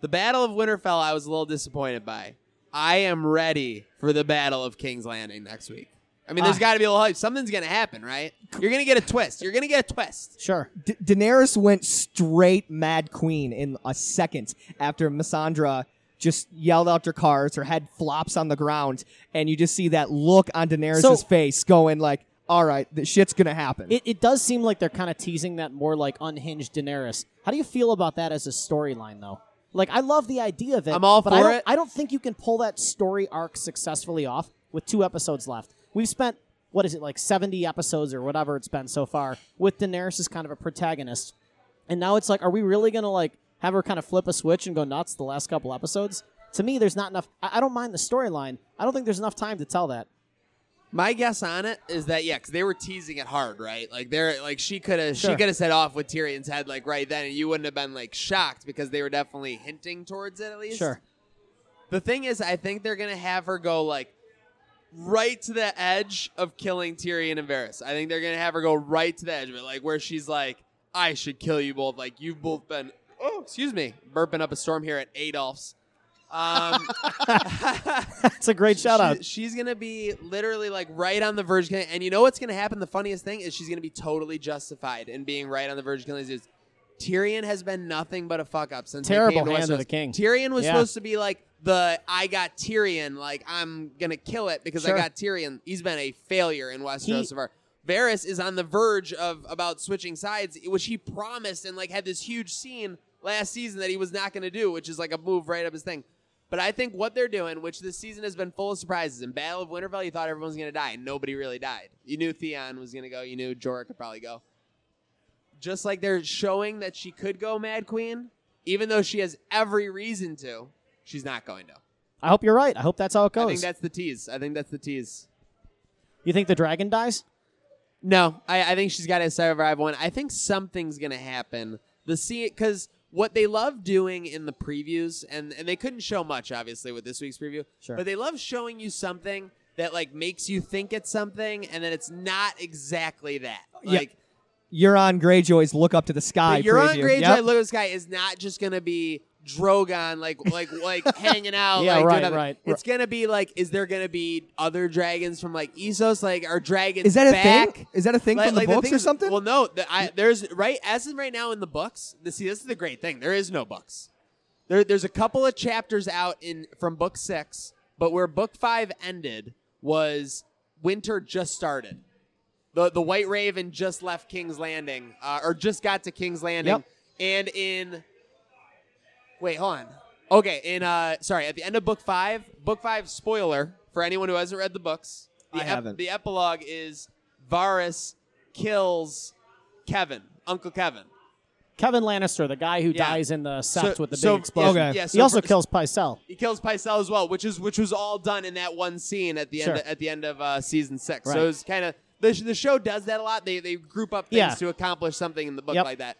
The Battle of Winterfell, I was a little disappointed by. I am ready for the Battle of King's Landing next week. I mean, there's Ah. got to be a little hype. Something's gonna happen, right? You're gonna get a twist. You're gonna get a twist. Sure. Da- Daenerys went straight Mad Queen in a second after Missandra just yelled out her cards. Her head flops on the ground, and you just see that look on Daenerys' So- face, going like, "All right, the shit's gonna happen." It, it does seem like they're kind of teasing that more like unhinged Daenerys. How do you feel about that as a storyline, though? Like, I love the idea of it. I'm all but I for don't, it. I don't think you can pull that story arc successfully off with two episodes left. We've spent what is it like 70 episodes or whatever it's been so far with Daenerys as kind of a protagonist, and now it's like, are we really gonna like have her kind of flip a switch and go nuts the last couple episodes? To me, there's not enough. I, I don't mind the storyline. I don't think there's enough time to tell that. My guess on it is that yeah, because they were teasing it hard, right? Like they're like she could have she could have set off with Tyrion's head like right then, and you wouldn't have been like shocked because they were definitely hinting towards it at least. Sure. The thing is, I think they're gonna have her go like right to the edge of killing Tyrion and Varys. I think they're gonna have her go right to the edge of it, like where she's like, "I should kill you both." Like you've both been, oh, excuse me, burping up a storm here at Adolph's. Um, <laughs> <laughs> It's a great shout out. she- she's gonna be literally like right on the verge, of killing- and you know what's gonna happen? The funniest thing is she's gonna be totally justified in being right on the verge of killing these dudes. Tyrion has been nothing but a fuck up since he Terrible came to hand of the king. Tyrion was Yeah. supposed to be like the I got Tyrion, like I'm gonna kill it because Sure. I got Tyrion. He's been a failure in Westeros He- so far. Varys is on the verge of about switching sides, which he promised and like had this huge scene last season that he was not going to do, which is like a move right up his thing. But I think what they're doing, which this season has been full of surprises. In Battle of Winterfell, you thought everyone was going to die, and nobody really died. You knew Theon was going to go. You knew Jorah could probably go. Just like they're showing that she could go Mad Queen, even though she has every reason to, she's not going to. I hope you're right. I hope that's how it goes. I think that's the tease. I think that's the tease. you think the dragon dies? No, I, I think she's got to survive one. I think something's gonna happen. The scene because what they love doing in the previews, and and they couldn't show much obviously with this week's preview, Sure. but they love showing you something that like makes you think it's something, and then it's not exactly that. Yeah. Like Euron Greyjoy's look up to the sky. but Euron preview. Greyjoy, Yep. look at this guy is not just gonna be Drogon like like like <laughs> hanging out. Yeah, like, doing right, nothing. right. It's gonna be like, is there gonna be other dragons from like Essos? Like are dragons Is that a back? thing? Is that a thing Like- from the like books thing or something? Well, no. The, I, there's right as in right now in the books. The, see, this is the great thing. There is no books. There, there's a couple of chapters out in from book six, but where book five ended was winter just started. The the White Raven just left King's Landing, uh, or just got to King's Landing, Yep. and in wait, hold on. Okay, in uh, sorry, at the end of book five, book five spoiler for anyone who hasn't read the books. The I haven't. The epilogue is Varys kills Kevan, Uncle Kevan. Kevan Lannister, the guy who Yeah. dies in the sept So- with the big so- explosion. Okay. Yeah, he also for- kills Pycelle. He kills Pycelle as well, which is which was all done in that one scene at the Sure. end at the end of uh, season six. Right. So it was kind of the, the show does that a lot. They they group up things Yeah. to accomplish something in the book Yep. like that.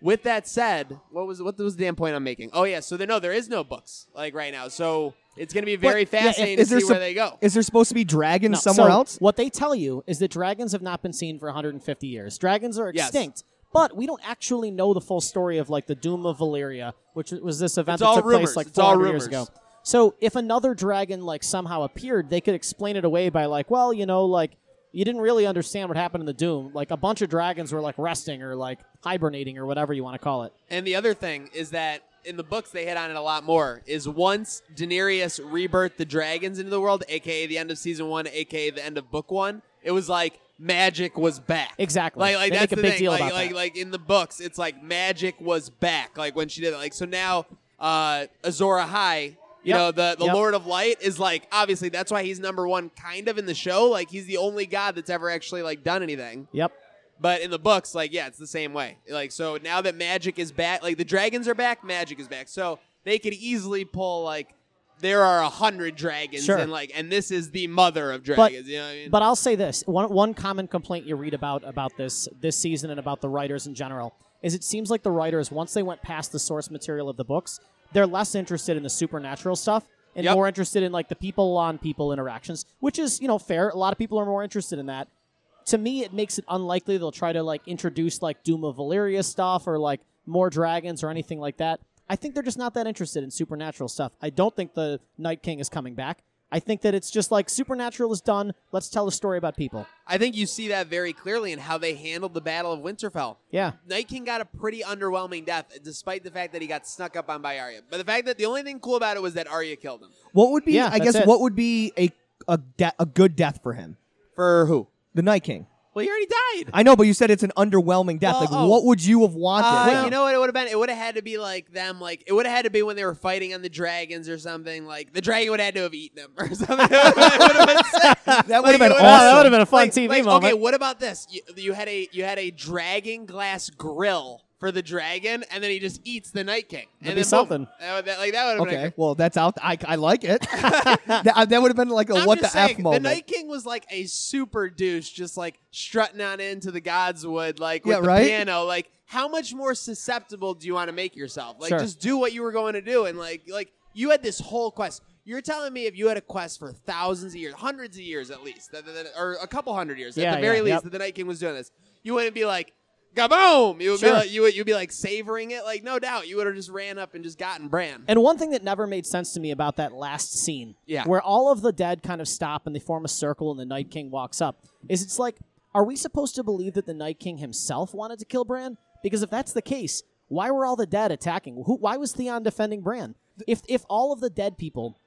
With that said, what was what was the damn point I'm making? Oh yeah, so there no there is no books like right now. So it's going to be very But, yeah, if- fascinating to see some- where they go. Is there supposed to be dragons No, somewhere so else? What they tell you is that dragons have not been seen for 150 years. Dragons are Yes. extinct. But we don't actually know the full story of like the Doom of Valyria, which was this event It's that all took rumors. place like It's all 400 years rumors. ago. So if another dragon like somehow appeared, they could explain it away by like, well, you know, like you didn't really understand what happened in the Doom. Like a bunch of dragons were like resting or like hibernating or whatever you want to call it. And the other thing is that in the books they hit on it a lot more. Is once Daenerys rebirthed the dragons into the world, aka the end of season one, aka the end of book one, it was like magic was back. Exactly. Like like They that's the big thing. deal like about like that. like in the books, it's like magic was back. Like when she did it. Like so now, uh, Azor Ahai. You Yep. know the the Yep. Lord of Light is like obviously that's why he's number one kind of in the show like he's the only god that's ever actually like done anything Yep. but in the books, like, yeah, it's the same way. Like, so now that magic is back, like the dragons are back, magic is back. So they could easily pull like there are a hundred dragons, Sure. and like, and this is the mother of But, dragons. you know what I mean? but I'll say this: one one common complaint you read about about this this season and about the writers in general is it seems like the writers once they went past the source material of the books, they're less interested in the supernatural stuff and Yep. more interested in like the people on people interactions, which is you know fair. A lot of people are more interested in that. To me, it makes it unlikely they'll try to like introduce like Doom of Valyria stuff or like more dragons or anything like that. I think they're just not that interested in supernatural stuff. I don't think the Night King is coming back. I think that it's just like Supernatural is done. Let's tell a story about people. I think you see that very clearly in how they handled the Battle of Winterfell. Yeah. Night King got a pretty underwhelming death, despite the fact that he got snuck up on by Arya. But the fact that the only thing cool about it was that Arya killed him. What would be? Yeah, I guess it. what would be a a de- a good death for him? For who? The Night King. Well, he already died. I know, but you said it's an underwhelming death. Well, like, oh. what would you have wanted? Uh, Well, you know what it would have been? It would have had to be like them, like it would have had to be when they were fighting on the dragons or something. Like the dragon would have had to have eaten him or <laughs> something. it would have been that would have Like, been it awesome. That would have been a fun like, TV like, moment. Okay, what about this? You, you had a you had a dragon glass grill for the dragon, and then he just eats the Night King. That'd and be then something. That would, that, like that would have been. Okay, well that's out. I, I like it. <laughs> that, uh, that would have been like a what the f moment. The Night King was like a super douche, just like strutting on into the Godswood, like with Yeah, the right? piano. Like, how much more susceptible do you want to make yourself? Like, Sure. just do what you were going to do, and like, like you had this whole quest. You're telling me if you had a quest for thousands of years, hundreds of years at least, that, that- that- or a couple hundred years Yeah, at the very yeah, least, yep. that the Night King was doing this, you wouldn't be like, "Gaboom!" You would Sure. be like, you would you'd be like savoring it, like no doubt. You would have just ran up and just gotten Bran. And one thing that never made sense to me about that last scene, Yeah. where all of the dead kind of stop and they form a circle and the Night King walks up, is it's like, are we supposed to believe that the Night King himself wanted to kill Bran? Because if that's the case, why were all the dead attacking? Who, why was Theon defending Bran? If if all of the dead people,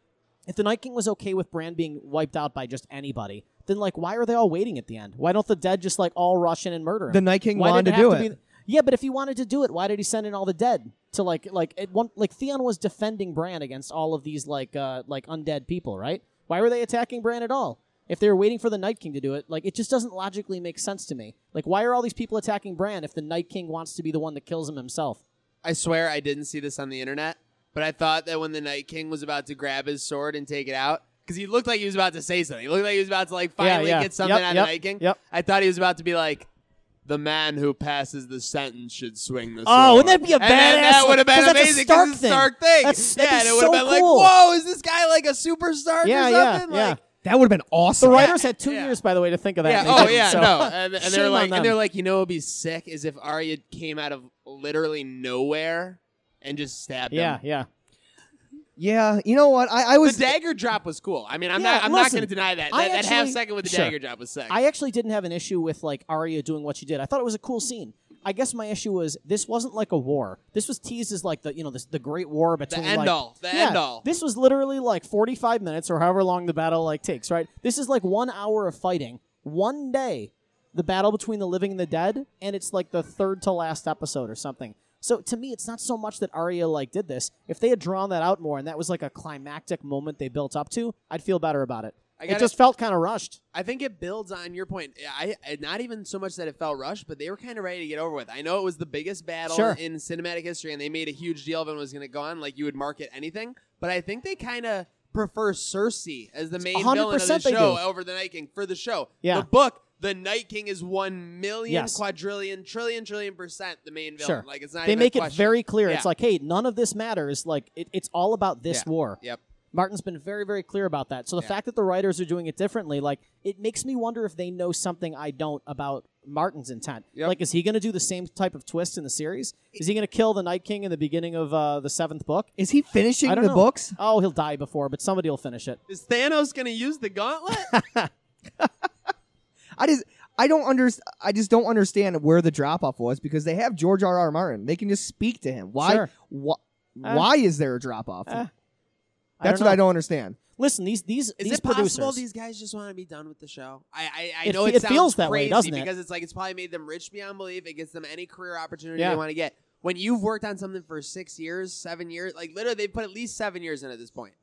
if the Night King was okay with Bran being wiped out by just anybody, then like why are they all waiting at the end? Why don't the dead just like all rush in and murder him? The Night King Why wanted did to do have it. be- yeah, but if he wanted to do it, why did he send in all the dead to like like it one like Theon was defending Bran against all of these like uh like undead people, right? Why were they attacking Bran at all? If they were waiting for the Night King to do it, like it just doesn't logically make sense to me. Like why are all these people attacking Bran if the Night King wants to be the one that kills him himself? I swear I didn't see this on the internet, but I thought that when the Night King was about to grab his sword and take it out, because he looked like he was about to say something. He looked like he was about to like finally yeah. get something Yep, out yep, of the Night King. yep. I thought he was about to be like, the man who passes the sentence should swing the sword. Oh, wouldn't that be a And then badass- That would have been 'cause that's a amazing Stark it's a thing. Stark thing. That's- that'd yeah, be and it would have so been cool. like, whoa, is this guy like a superstar Yeah, or yeah, something? yeah. Like, that would have been awesome. The writers had two yeah. years, by the way, to think of that. yeah. Oh yeah. so- No. And, and they're like, and they're like, you know, what would be sick is if Arya came out of literally nowhere and just stabbed him. yeah, yeah. Yeah, you know what? I, I was the dagger drop was cool. I mean, I'm Yeah, not. I'm not going to deny that. That, that half second with the Sure. dagger drop was sick. I actually didn't have an issue with like Arya doing what she did. I thought it was a cool scene. I guess my issue was this wasn't like a war. This was teased as like the you know this, the great war between end like, all. The yeah, end all. This was literally like 45 minutes or however long the battle like takes. Right. This is like one hour of fighting. One day, the battle between the living and the dead, and it's like the third to last episode or something. So to me, it's not so much that Arya like did this. If they had drawn that out more and that was like a climactic moment they built up to, I'd feel better about it. It just felt kind of rushed. I think it builds on your point. I, I not even so much that it felt rushed, but they were kind of ready to get over with. I know it was the biggest battle Sure. in cinematic history, and they made a huge deal of it and was going to go on like you would market anything. But I think they kind of prefer Cersei as the main 100% villain of the show do. over the Night King for the show. Yeah. The book, the Night King is one million, Yes. quadrillion, trillion, trillion percent the main villain. Sure. Like it's not. they even a make it very clear. It's like, hey, none of this matters. Like, it, it's all about this Yeah. war. Yep. Martin's been very, very clear about that. So the Yeah. fact that the writers are doing it differently, like, it makes me wonder if they know something I don't about Martin's intent. Yep. Like, is he going to do the same type of twist in the series? Is he going to kill the Night King in the beginning of uh, the seventh book? Is he finishing I don't the know. books? Oh, he'll die before, but somebody will finish it. Is Thanos going to use the gauntlet? <laughs> I just I don't understand. I just don't understand where the drop off was because they have George R. R. Martin. They can just speak to him. Why? Sure. Wh- Eh. why is there a drop off? Eh, That's don't what I don't understand. Listen, these these Is these it producers. possible these guys just want to be done with the show? I I, I It know it, it sounds feels that way, doesn't it? because it's like it's probably made them rich beyond belief. It gets them any career opportunity Yeah. they want to get. When you've worked on something for six years, seven years, like literally they've put at least seven years in at this point.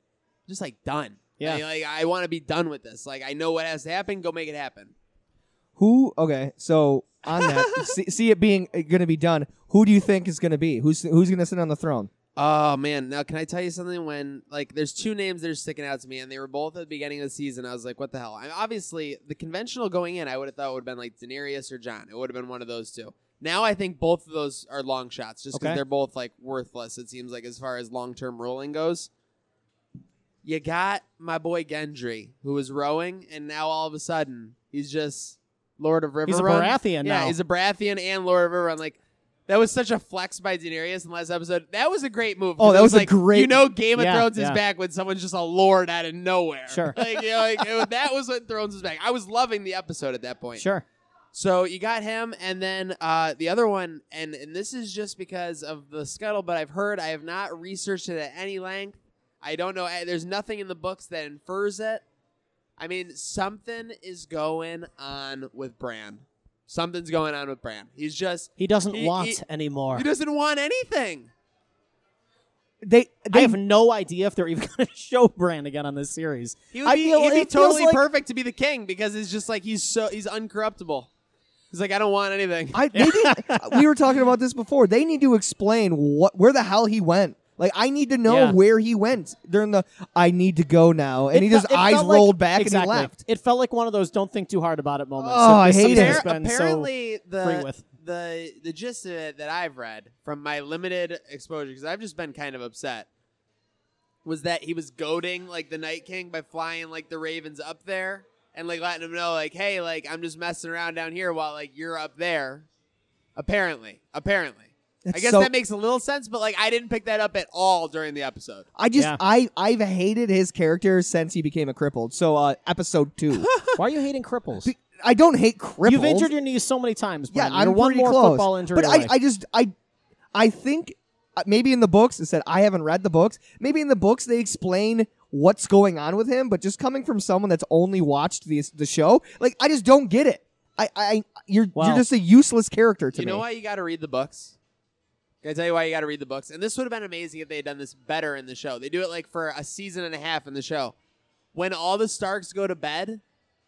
Just like done. Yeah. Like, like, I want to be done with this. Like I know what has to happen. Go make it happen. Who? Okay, so on that, <laughs> see, see it being uh, going to be done. Who do you think is going to be? Who's who's going to sit on the throne? Oh man! Now can I tell you something? When like, there's two names that are sticking out to me, and they were both at the beginning of the season. I was like, what the hell? I obviously the conventional going in, I would have thought would have been like Daenerys or Jon. It would have been one of those two. Now I think both of those are long shots, just because Okay. they're both like worthless. It seems like as far as long term ruling goes. You got my boy Gendry, who was rowing, and now all of a sudden he's just Lord of River. He's a. Baratheon Yeah, now. he's a Baratheon and Lord of River. Run. Like That was such a flex by Daenerys in the last episode. That was a great move. Oh, that It was a like, great- You know, Game of Yeah, Thrones is back when someone's just a lord out of nowhere. Sure. <laughs> like, you know, like, it that was when Thrones was back. I was loving the episode at that point. Sure. So you got him, and then uh, the other one, and, and this is just because of the scuttle, but I've heard I have not researched it at any length. I don't know. eh, There's nothing in the books that infers it. I mean, something is going on with Bran. Something's going on with Bran. He's just He doesn't He- want he- anymore. he doesn't want anything. They I they have no idea if they're even <laughs> going to show Bran again on this series. He would I be, feel he'd be totally like- perfect to be the king because it's just like he's so he's uncorruptible. He's like, I don't want anything. I maybe <laughs> we were talking about this before. They need to explain what where the hell he went. Like I need to know Yeah. where he went during the I need to go now, and It he fe- just it eyes felt like- rolled back exactly. and he left. It felt like one of those "don't think too hard about it" moments. Oh, that I hate it. has Appar- been so apparently, the with. the the gist of it that I've read from my limited exposure, because I've just been kind of upset, was that he was goading like the Night King by flying like the ravens up there and like letting him know like, hey, like I'm just messing around down here while like you're up there. Apparently, apparently. I guess so- that makes a little sense, but like I didn't pick that up at all during the episode. I just Yeah. I I've hated his character since he became a crippled. So uh episode two, <laughs> Why are you hating cripples? Be- I don't hate cripples. You've injured your knees so many times. Yeah, I'm You're one pretty more close. football injury but away. I, I just I I think uh, maybe in the books it said I haven't read the books. Maybe in the books they explain what's going on with him, but just coming from someone that's only watched the the show, like I just don't get it. I I you're Well- you're just a useless character to you me. You know why you got to read the books? Can I tell you why you got to read the books? And this would have been amazing if they had done this better in the show. They do it like for a season and a half in the show. When all the Starks go to bed,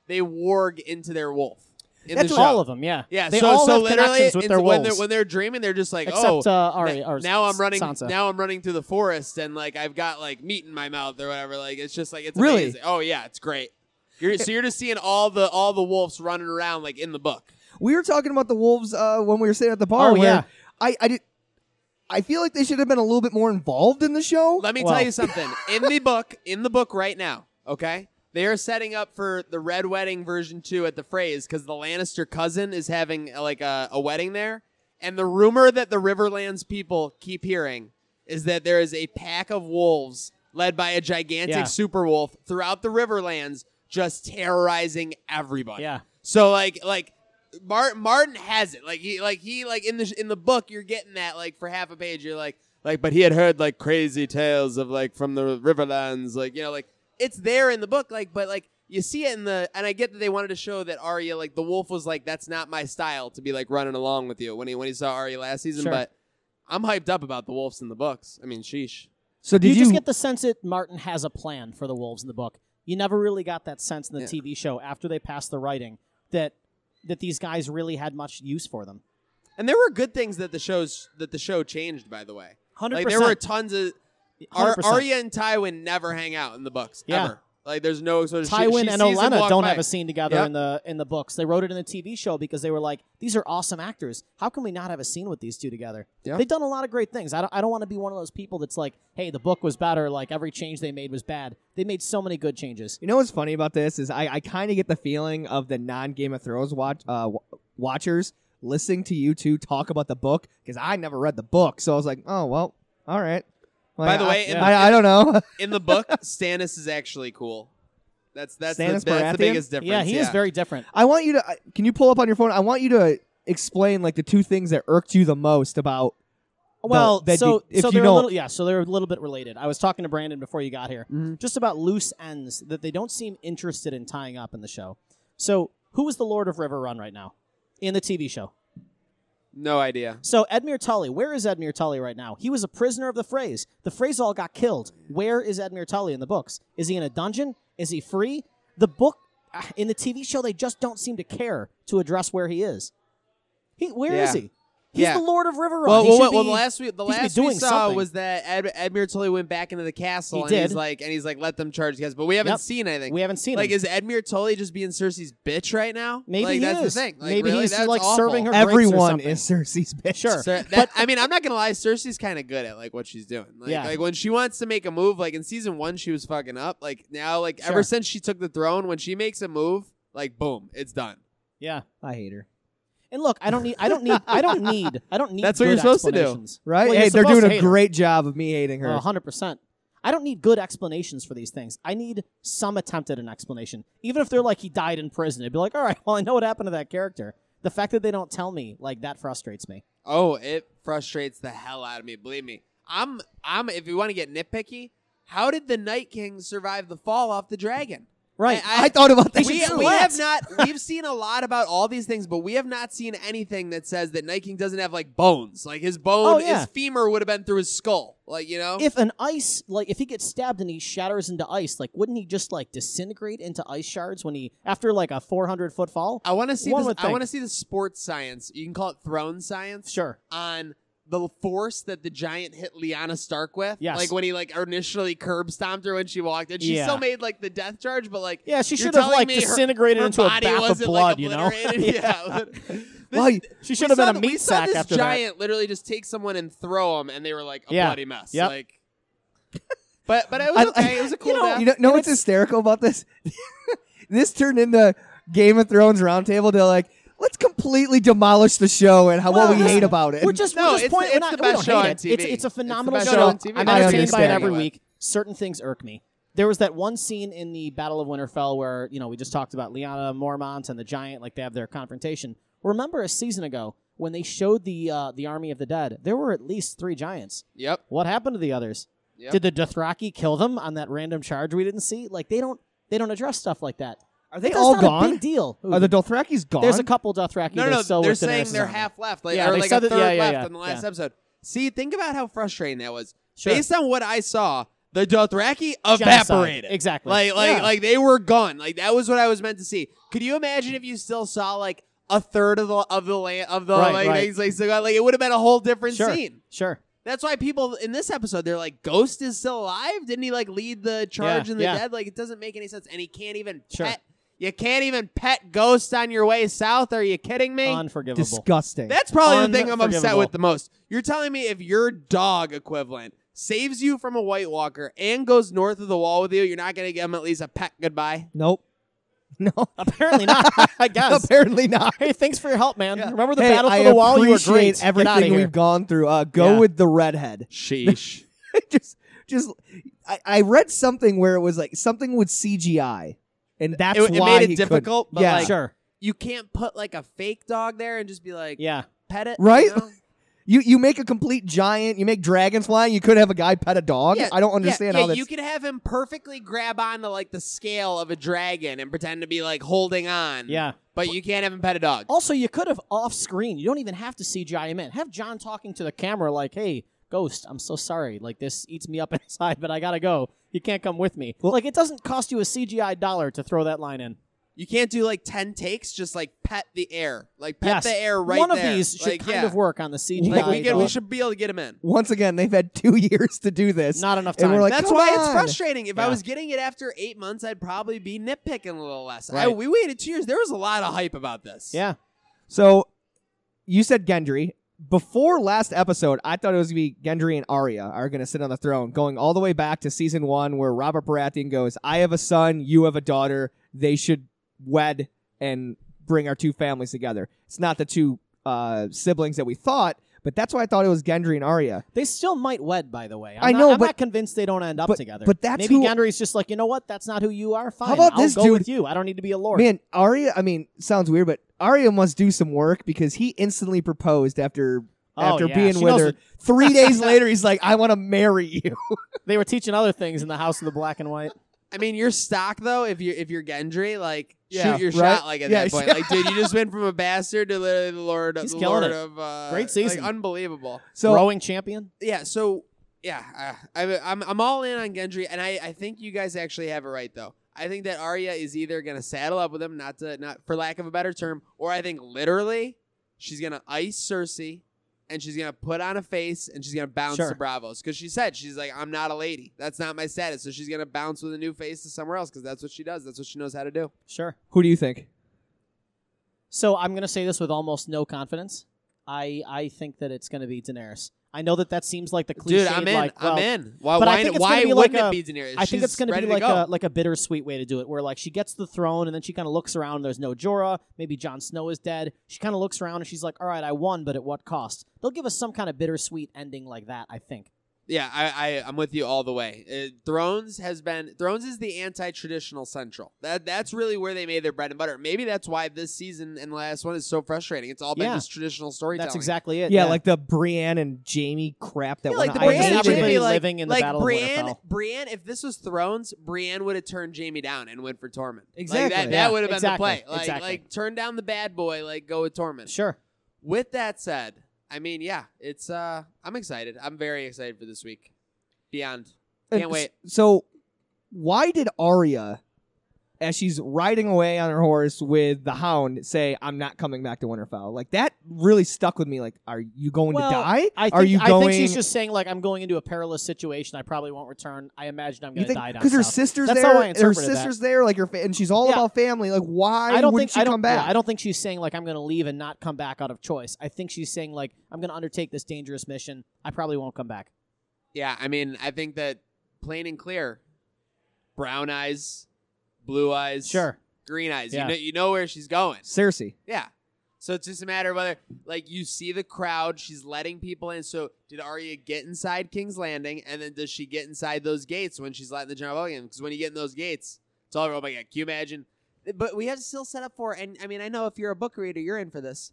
they warg into their wolf. In That's the all of them. Yeah, Yeah, They so all so have literally, with their when wolves. they're when they're dreaming, they're just like, Except oh, uh, Ari, na- or now I'm running. Sansa. Now I'm running through the forest, and like I've got like meat in my mouth or whatever. Like it's just like it's Really? amazing. Oh yeah, it's great. You're, so you're just seeing all the all the wolves running around like in the book. We were talking about the wolves uh, when we were sitting at the bar. Oh, where yeah. I I did. I feel like they should have been a little bit more involved in the show. Let me Well- tell you something. In the book, in the book right now, okay? They are setting up for the Red Wedding version 2 at the Freys because the Lannister cousin is having uh, like a, a wedding there. And the rumor that the Riverlands people keep hearing is that there is a pack of wolves led by a gigantic Yeah. super wolf throughout the Riverlands just terrorizing everybody. Yeah. So like like Martin Martin has it. Like he like he like in the in the book you're getting that like for half a page you're like like but he had heard like crazy tales of like from the Riverlands like you know like it's there in the book like but like you see it in the and I get that they wanted to show that Arya like the wolf was like that's not my style to be like running along with you when he when he saw Arya last season Sure. but I'm hyped up about the wolves in the books. I mean sheesh. so Do did you, you? just get the sense that Martin has a plan for the wolves in the book? You never really got that sense in the Yeah. TV show after they passed the writing that that these guys really had much use for them. And there were good things that the shows that the show changed by the way. Hundred Like percent. there were tons of Ar- Arya and Tywin never hang out in the books Yeah. ever. Like there's no sort of Tywin she and Olenna don't by. have a scene together Yep. in the in the books. They wrote it in the TV show because they were like, "These are awesome actors. How can we not have a scene with these two together?" Yeah. They've done a lot of great things. I don't, I don't want to be one of those people that's like, "Hey, the book was better. Like every change they made was bad." They made so many good changes. You know what's funny about this is I, I kind of get the feeling of the non Game of Thrones watch uh, w- watchers listening to you two talk about the book because I never read the book, so I was like, oh well, all right. By Like, the I- way, in- I, I don't know. <laughs> in the book, Stannis is actually cool. That's that's, Stannis the, that's Baratheon? the biggest difference. Yeah, he is very different. I want you to. I- Can you pull up on your phone? I want you to explain like the two things that irked you the most about. Well, that so you- if so you they're a don't- little yeah, so they're a little bit related. I was talking to Brandon before you got here, Mm-hmm. just about loose ends that they don't seem interested in tying up in the show. So, who is the Lord of Riverrun right now in the TV show? No idea. So Edmure Tully, where is Edmure Tully right now? He was a prisoner of the Freys. The Freys all got killed. Where is Edmure Tully in the books? Is he in a dungeon? Is he free? The book ah, in the TV show they just don't seem to care to address where he is. He where is Yeah. he? He's Yeah. the Lord of Riverrun. Well, He well, should well, well, the last we the he should be last we saw something. was that Ed, Edmure Tully went back into the castle He and did. he's like and he's like let them charge guys, but we haven't Yep. seen anything. we haven't seen like him. is Edmure Tully just being Cersei's bitch right now? Maybe like, he that's is. the thing. Like, Maybe really? he's, That's like, awful. serving her grapes or Everyone is Cersei's bitch. Sure. Cer- that, I mean, I'm not gonna lie. Cersei's kind of good at like what she's doing. Like, Yeah. like when she wants to make a move, like in season one, she was fucking up. Like now, like Sure. ever since she took the throne, when she makes a move, like boom, it's done. yeah. I hate her. And look, I don't need. I don't need. I don't need. <laughs> I don't need. That's what you're supposed to do. Right? Well, hey, they're doing a hate her. great job of me hating her. A hundred percent. I don't need good explanations for these things. I need some attempt at an explanation. Even if they're like he died in prison, it'd be like, all right, well, I know what happened to that character. The fact that they don't tell me, like that frustrates me. Oh, it frustrates the hell out of me. Believe me. I'm I'm if you want to get nitpicky, how did the Night King survive the fall off the dragon? Right. I, I thought about that. we, we have not we've seen a lot about all these things, but we have not seen anything that says that Night King doesn't have like bones. Like his bone, Oh, yeah. his femur would have been through his skull. Like you know, if an ice, like if he gets stabbed and he shatters into ice, like wouldn't he just like disintegrate into ice shards when he after like a 400 foot fall? I want to see One this, I want to see the sports science. You can call it throne science. Sure. on the force that the giant hit Lyanna Stark with. Yes. Like when he like initially curb stomped her when she walked in. She Yeah. still made like the death charge, but like Yeah, she should have like me her- disintegrated her into a bath of blood, like, you know? obliterated. <laughs> <laughs> yeah. <laughs> Well, She should have been a th- we meat saw sack this after that. giant literally just take someone and throw them, and they were like a Yeah. bloody mess. Yep. Like, but but it was I- okay. it was a cool you know, you know, know what's hysterical about this? this turned into Game of Thrones roundtable. They're like, let's completely demolish the show and how Well, what we listen, hate about it. We're just No, we're just it's point, the- we're it's not, the we best don't show hate on it. TV. It's, it's a phenomenal best show. show on I'm I entertained by it understand. every week. Certain things irk me. There was that one scene in the Battle of Winterfell where you know we just talked about Lyanna Mormont and the giant, like they have their confrontation. Remember a season ago when they showed the uh, the army of the dead? There were at least three giants. Yep. What happened to the others? Yep. Did the Dothraki kill them on that random charge we didn't see? Like they don't they don't address stuff like that. Are they all gone? A big deal. Are the Dothrakis gone? There's a couple Dothraki. No, that no, are still they're saying Daenerys' they're half left, like Yeah, or they like said a that- third yeah, yeah, left yeah, in the last yeah. episode. See, think about how frustrating that was. Sure. Based on what I saw, the Dothraki Genocide. evaporated. Exactly. Like, like, Yeah. like they were gone. Like that was what I was meant to see. Could you imagine if you still saw like a third of the of the land of the Right, like right. things like still got- like it would have been a whole different Sure. scene. Sure. That's why people in this episode they're like, Ghost is still alive. Didn't he like lead the charge Yeah, in the yeah. dead? Like it doesn't make any sense. And he can't even Sure. pet. You can't even pet ghosts on your way south. Are you kidding me? Unforgivable. disgusting. That's probably the thing I'm upset with the most. You're telling me if your dog equivalent saves you from a White Walker and goes north of the wall with you, you're not going to give him at least a pet goodbye? nope. <laughs> No. Apparently not. I <laughs> guess. Apparently not. Hey, thanks for your help, man. Yeah. Remember the hey, battle for I the wall? You were appreciate great. Everything we've gone through. Uh, go Yeah. with the redhead. Sheesh. <laughs> just, just. I, I read something where it was like something with CGI, and that's It- it why made it he couldn't- difficult, but, yeah, like- Sure. you can't put like a fake dog there and just be like, Yeah. pet it. Right? you know? <laughs> You you make a complete giant. You make dragons flying. You could have a guy pet a dog. Yeah, I don't understand yeah, how that's. you could have him perfectly grab onto like the scale of a dragon and pretend to be like holding on. Yeah. But you can't have him pet a dog. Also, you could have off screen. You don't even have to CGI him in. Have Jon talking to the camera like, "Hey, Ghost, I'm so sorry. Like this eats me up <laughs> inside, but I gotta go. You can't come with me." like it doesn't cost you a CGI dollar to throw that line in. You can't do like ten takes. Just like pet the air, like pet yes, the air right one there. of these should Like, kind yeah. of work on the CGI. Like we, get, we but should be able to get him in. Once again, they've had two <laughs> years to do this. not enough and time. we're like, That's "Come why it's on." frustrating. If I Yeah. was getting it after eight months, I'd probably be nitpicking a little less. I, Right. we waited two years. There was a lot of hype about this. yeah, So, you said Gendry. Before last episode, I thought it was going to be Gendry and Arya are going to sit on the throne, going all the way back to season one, where Robert Baratheon goes, "I have a son, you have a daughter. They should wed and bring our two families together." It's not the two uh, siblings that we thought, but that's why I thought it was Gendry and Arya. they still might wed. By the way, I'm I not, know, I'm but- not convinced they don't end up but- together. but that's maybe who- Gendry's just like, you know what? That's not who you are. Fine. How about I'll this go dude- with you. I don't need to be a lord. Man, Arya. I mean, sounds weird, but Arya must do some work because he instantly proposed after. Oh, after yeah. being She with knows her, what- three <laughs> days later, he's like, "I want to marry you." <laughs> They were teaching other things in the House of the Black and White. I mean, your stock though, if you're if you're Gendry, like Yeah, shoot your right? shot like at Yeah, that point. Like, dude, you just went from a <laughs> bastard to literally the Lord, He's the killing Lord it. of uh, Great season. like, unbelievable. So Rowing champion. Yeah, so yeah, I, I, I'm I'm all in on Gendry, and I, I think you guys actually have it right though. I think that Arya is either gonna saddle up with him, not to not for lack of a better term, or I think literally she's gonna ice Cersei, and she's gonna put on a face, and she's gonna bounce Sure. to Braavos because she said she's like I'm not a lady, that's not my status, so she's gonna bounce with a new face to somewhere else because that's what she does, that's what she knows how to do. Sure. who do you think? So I'm going to say this with almost no confidence. I I think that it's going to be Daenerys. I know that that seems like the cliche. Dude, I'm in. Like, well, I'm in. Why? but I why think it's why be like wouldn't a- it be? I think it's going to be like a like a bittersweet way to do it, where like she gets the throne and then she kind of looks around. There's no Jorah. Maybe Jon Snow is dead. She kind of looks around and she's like, "All right, I won, but at what cost?" They'll give us some kind of bittersweet ending like that. I think. Yeah, I, I I'm with you all the way. Uh, Thrones has been Thrones is the anti-traditional central. That that's really where they made their bread and butter. Maybe that's why this season and last one is so frustrating. It's all been Yeah. just traditional storytelling. That's exactly it. Yeah, like the Brienne and Jaime crap that Yeah, went like the on. I Brienne, hated should everybody be like, living in the like Battle of Brienne, Winterfell. Brienne, if this was Thrones, Brienne would have turned Jaime down and went for Tormund. Like, Exactly. that Yeah, that would have been exactly, the play. Like, exactly. like turn down the bad boy, like go with Tormund. Sure. With that said, I mean, yeah, it's uh I'm excited. I'm very excited for this week. Beyond. And Can't wait. So, why did Arya, as she's riding away on her horse with the Hound, say, "I'm not coming back to Winterfell"? Like that really stuck with me. Like, are you going Well, to die? I think, are you going... I think she's just saying like I'm going into a perilous situation. I probably won't return. I imagine I'm going to think die because her sister's That's there, how I her interpreted that. sister's there, like her, fa- and she's all Yeah. about family. Like, why I don't wouldn't think she I don't, come back? yeah, I don't think she's saying like I'm going to leave and not come back out of choice. I think she's saying like I'm going to undertake this dangerous mission. I probably won't come back. Yeah, I mean, I think that plain and clear. Brown eyes, blue eyes, Sure. green eyes. Yeah. You know you know where she's going. Cersei. Yeah. So it's just a matter of whether, like, you see the crowd, she's letting people in. So did Arya get inside King's Landing, and then does she get inside those gates when she's letting the general vote in? Because when you get in those gates, it's all over. Oh my god, can you imagine? But we have to still set up for, and I mean, I know if you're a book reader, you're in for this.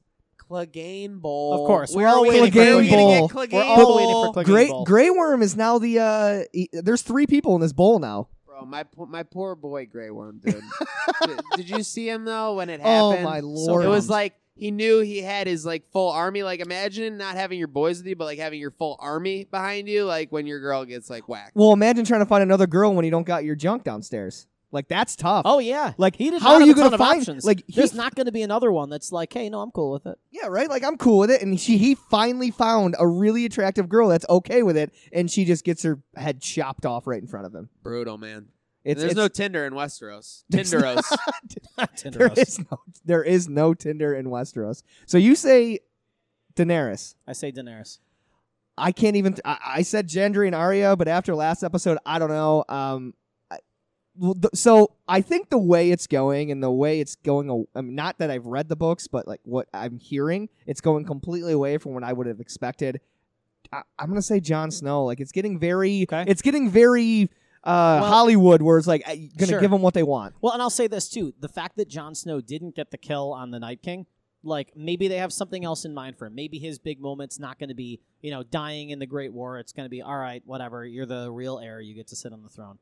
Clegane Bowl. Of course. We're are all waiting gonna- for where Clegane gonna Bowl. We're all waiting for Clegane Great Bowl. Grey Worm is now the. uh he- There's three people in this bowl now. Bro, my po- my poor boy Grey Worm, dude. <laughs> did, did you see him though when it oh, happened? Oh, happened? my So lord. it was like he knew he had his like full army. Like imagine not having your boys with you, but like having your full army behind you. Like when your girl gets like whacked. Well, imagine trying to find another girl when you don't got your junk downstairs. Like that's tough. Oh yeah. Like, he did how not are have you a ton gonna of find- options. like, he- there's not going to be another one that's like, hey, no, I'm cool with it. Yeah, right. Like I'm cool with it, and she he finally found a really attractive girl that's okay with it, and she just gets her head chopped off right in front of him. Brutal man. It's, There's it's, no Tinder in Westeros. <laughs> There's Tinderos. <laughs> there Tinderos. is no there is no Tinder in Westeros. So you say Daenerys. I say Daenerys. I can't even. I, I said Gendry and Arya, but after last episode, I don't know. Um, I, well, th- so I think the way it's going and the way it's going, I mean, not that I've read the books, but like what I'm hearing, it's going completely away from what I would have expected. I, I'm gonna say Jon Snow. Like it's getting very, Okay. it's getting very uh, Well- Hollywood, where it's like gonna Sure. give them what they want. Well, and I'll say this too: the fact that Jon Snow didn't get the kill on the Night King, like maybe they have something else in mind for him. Maybe his big moment's not going to be, you know, dying in the Great War. It's going to be all right, whatever. You're the real heir. You get to sit on the throne.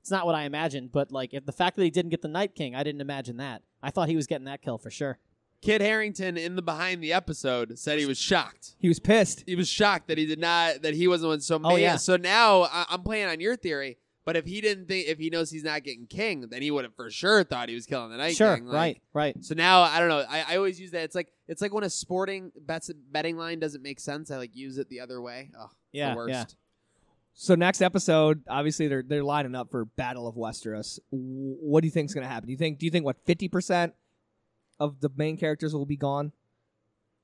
It's not what I imagined, but like if the fact that he didn't get the Night King, I didn't imagine that. I thought he was getting that kill for sure. Kit Harington in the behind the episode said he was shocked. He was pissed. He was shocked that he did not that he wasn't one. So Oh, yeah. so now I, I'm playing on your theory. But if he didn't think, if he knows he's not getting king, then he would have for sure thought he was killing the Night sure, King. Like, right, right. So now I don't know. I, I always use that. It's like it's like when a sporting bets betting line doesn't make sense. I like use it the other way. Oh, Yeah, the worst. yeah. So next episode, obviously they're they're lining up for Battle of Westeros. What do you think is going to happen? Do you think do you think what fifty percent of the main characters will be gone?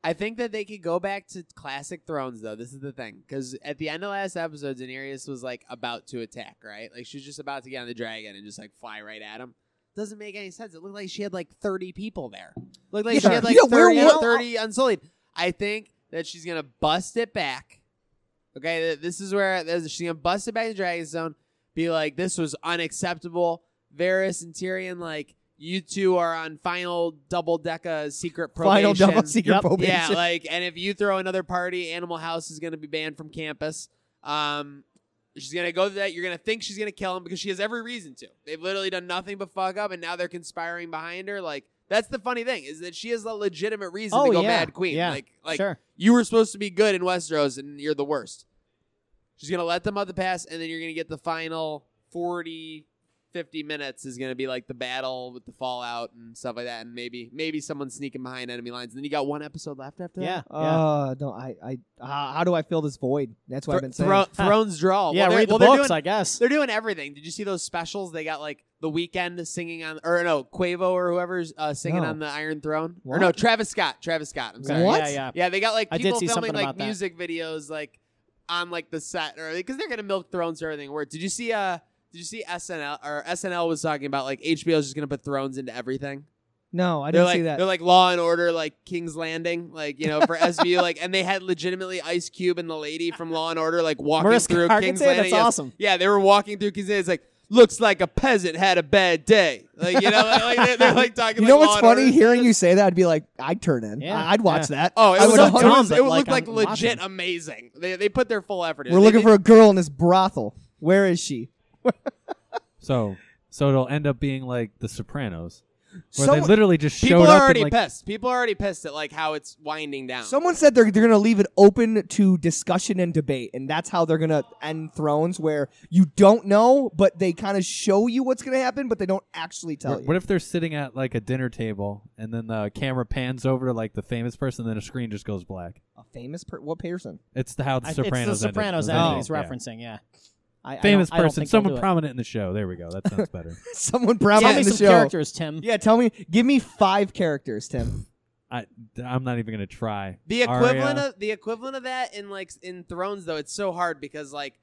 I think that they could go back to classic Thrones though. This is the thing because at the end of last episode, Daenerys was like about to attack, right? Like she was just about to get on the dragon and just like fly right at him. Doesn't make any sense. It looked like she had like thirty people there. Looked like she had like Yeah, where 30, was- 30 unsullied. I think that she's gonna bust it back. Okay, this is where she's gonna bust it back to Dragonstone. Be like, this was unacceptable. Varys and Tyrion, like, you two are on final double deca secret probation. Final double secret Yep. probation. Yeah, like, and if you throw another party, Animal House is to be banned from campus. Um, she's to go to that. You're to think she's to kill him because she has every reason to. They've literally done nothing but fuck up, and now they're conspiring behind her. Like, that's the funny thing is that she has a legitimate reason Oh to go yeah, mad queen. Yeah, Like, like sure. you were supposed to be good in Westeros, and you're the worst. She's going to let them out the pass, and then you're going to get the final 40, 50 minutes is going to be like the battle with the fallout and stuff like that, and maybe maybe someone sneaking behind enemy lines. And then you got one episode left after Yeah, that. yeah. Uh, no, I, I, how, how do I fill this void? That's what I've been saying. Thro- <laughs> Thrones draw. yeah, well, read the well, books, doing- I guess. They're doing everything. Did you see those specials? They got like the Weeknd singing on, or no, Quavo or whoever's uh, singing No. on the Iron Throne. Or no, Travis Scott. Travis Scott. I'm sorry. What? Yeah, yeah. Yeah, they got like I did people see filming like music videos, like on like the set or because they're gonna milk Thrones or everything. Where did you see? Uh, did you see SNL or SNL was talking about like HBO's just gonna put Thrones into everything. No, I they're didn't like see that. they're like Law and Order, like King's Landing, like you know for SVU, <laughs> like and they had legitimately Ice Cube and the lady from Law and Order like walking Mariska through Hargitay? King's Landing. That's Yes. awesome. Yeah, they were walking through King's Landing. It's like looks like a peasant had a bad day. Like you know, like, like, they're, they're like talking. you know like what's Law funny? Order. Hearing you say that, I'd be like, I'd turn in. Yeah, I- I'd watch yeah. that. Oh, it I was, would a a hundred- dumb, but, It like, looked like I'm legit watching. amazing. They, they put their full effort in. We're They looking did- for a girl in this brothel. Where is she? So so it'll end up being like The Sopranos, where Someone- they literally just showed People up are and, already like, pissed. People are already pissed at like how it's winding down. Someone said they're they're gonna leave it open to discussion and debate, and that's how they're gonna end Thrones, where you don't know, but they kind of show you what's gonna happen, but they don't actually tell What, you. what if they're sitting at like a dinner table and then the camera pans over to like the famous person, and then a screen just goes black? a famous per- what person? It's the how the I- Sopranos it's the ended. Sopranos Ended. ending he's oh, Yeah. referencing. Yeah. I, I Famous don't- I don't person, think someone prominent in the show. There we go. That sounds better. <laughs> Someone Tell prominent me in the some show. characters, Tim. Yeah, tell me. Give me five characters, Tim. I I'm not even gonna try. the equivalent Arya- of the equivalent of that in like in Thrones though, it's so hard because like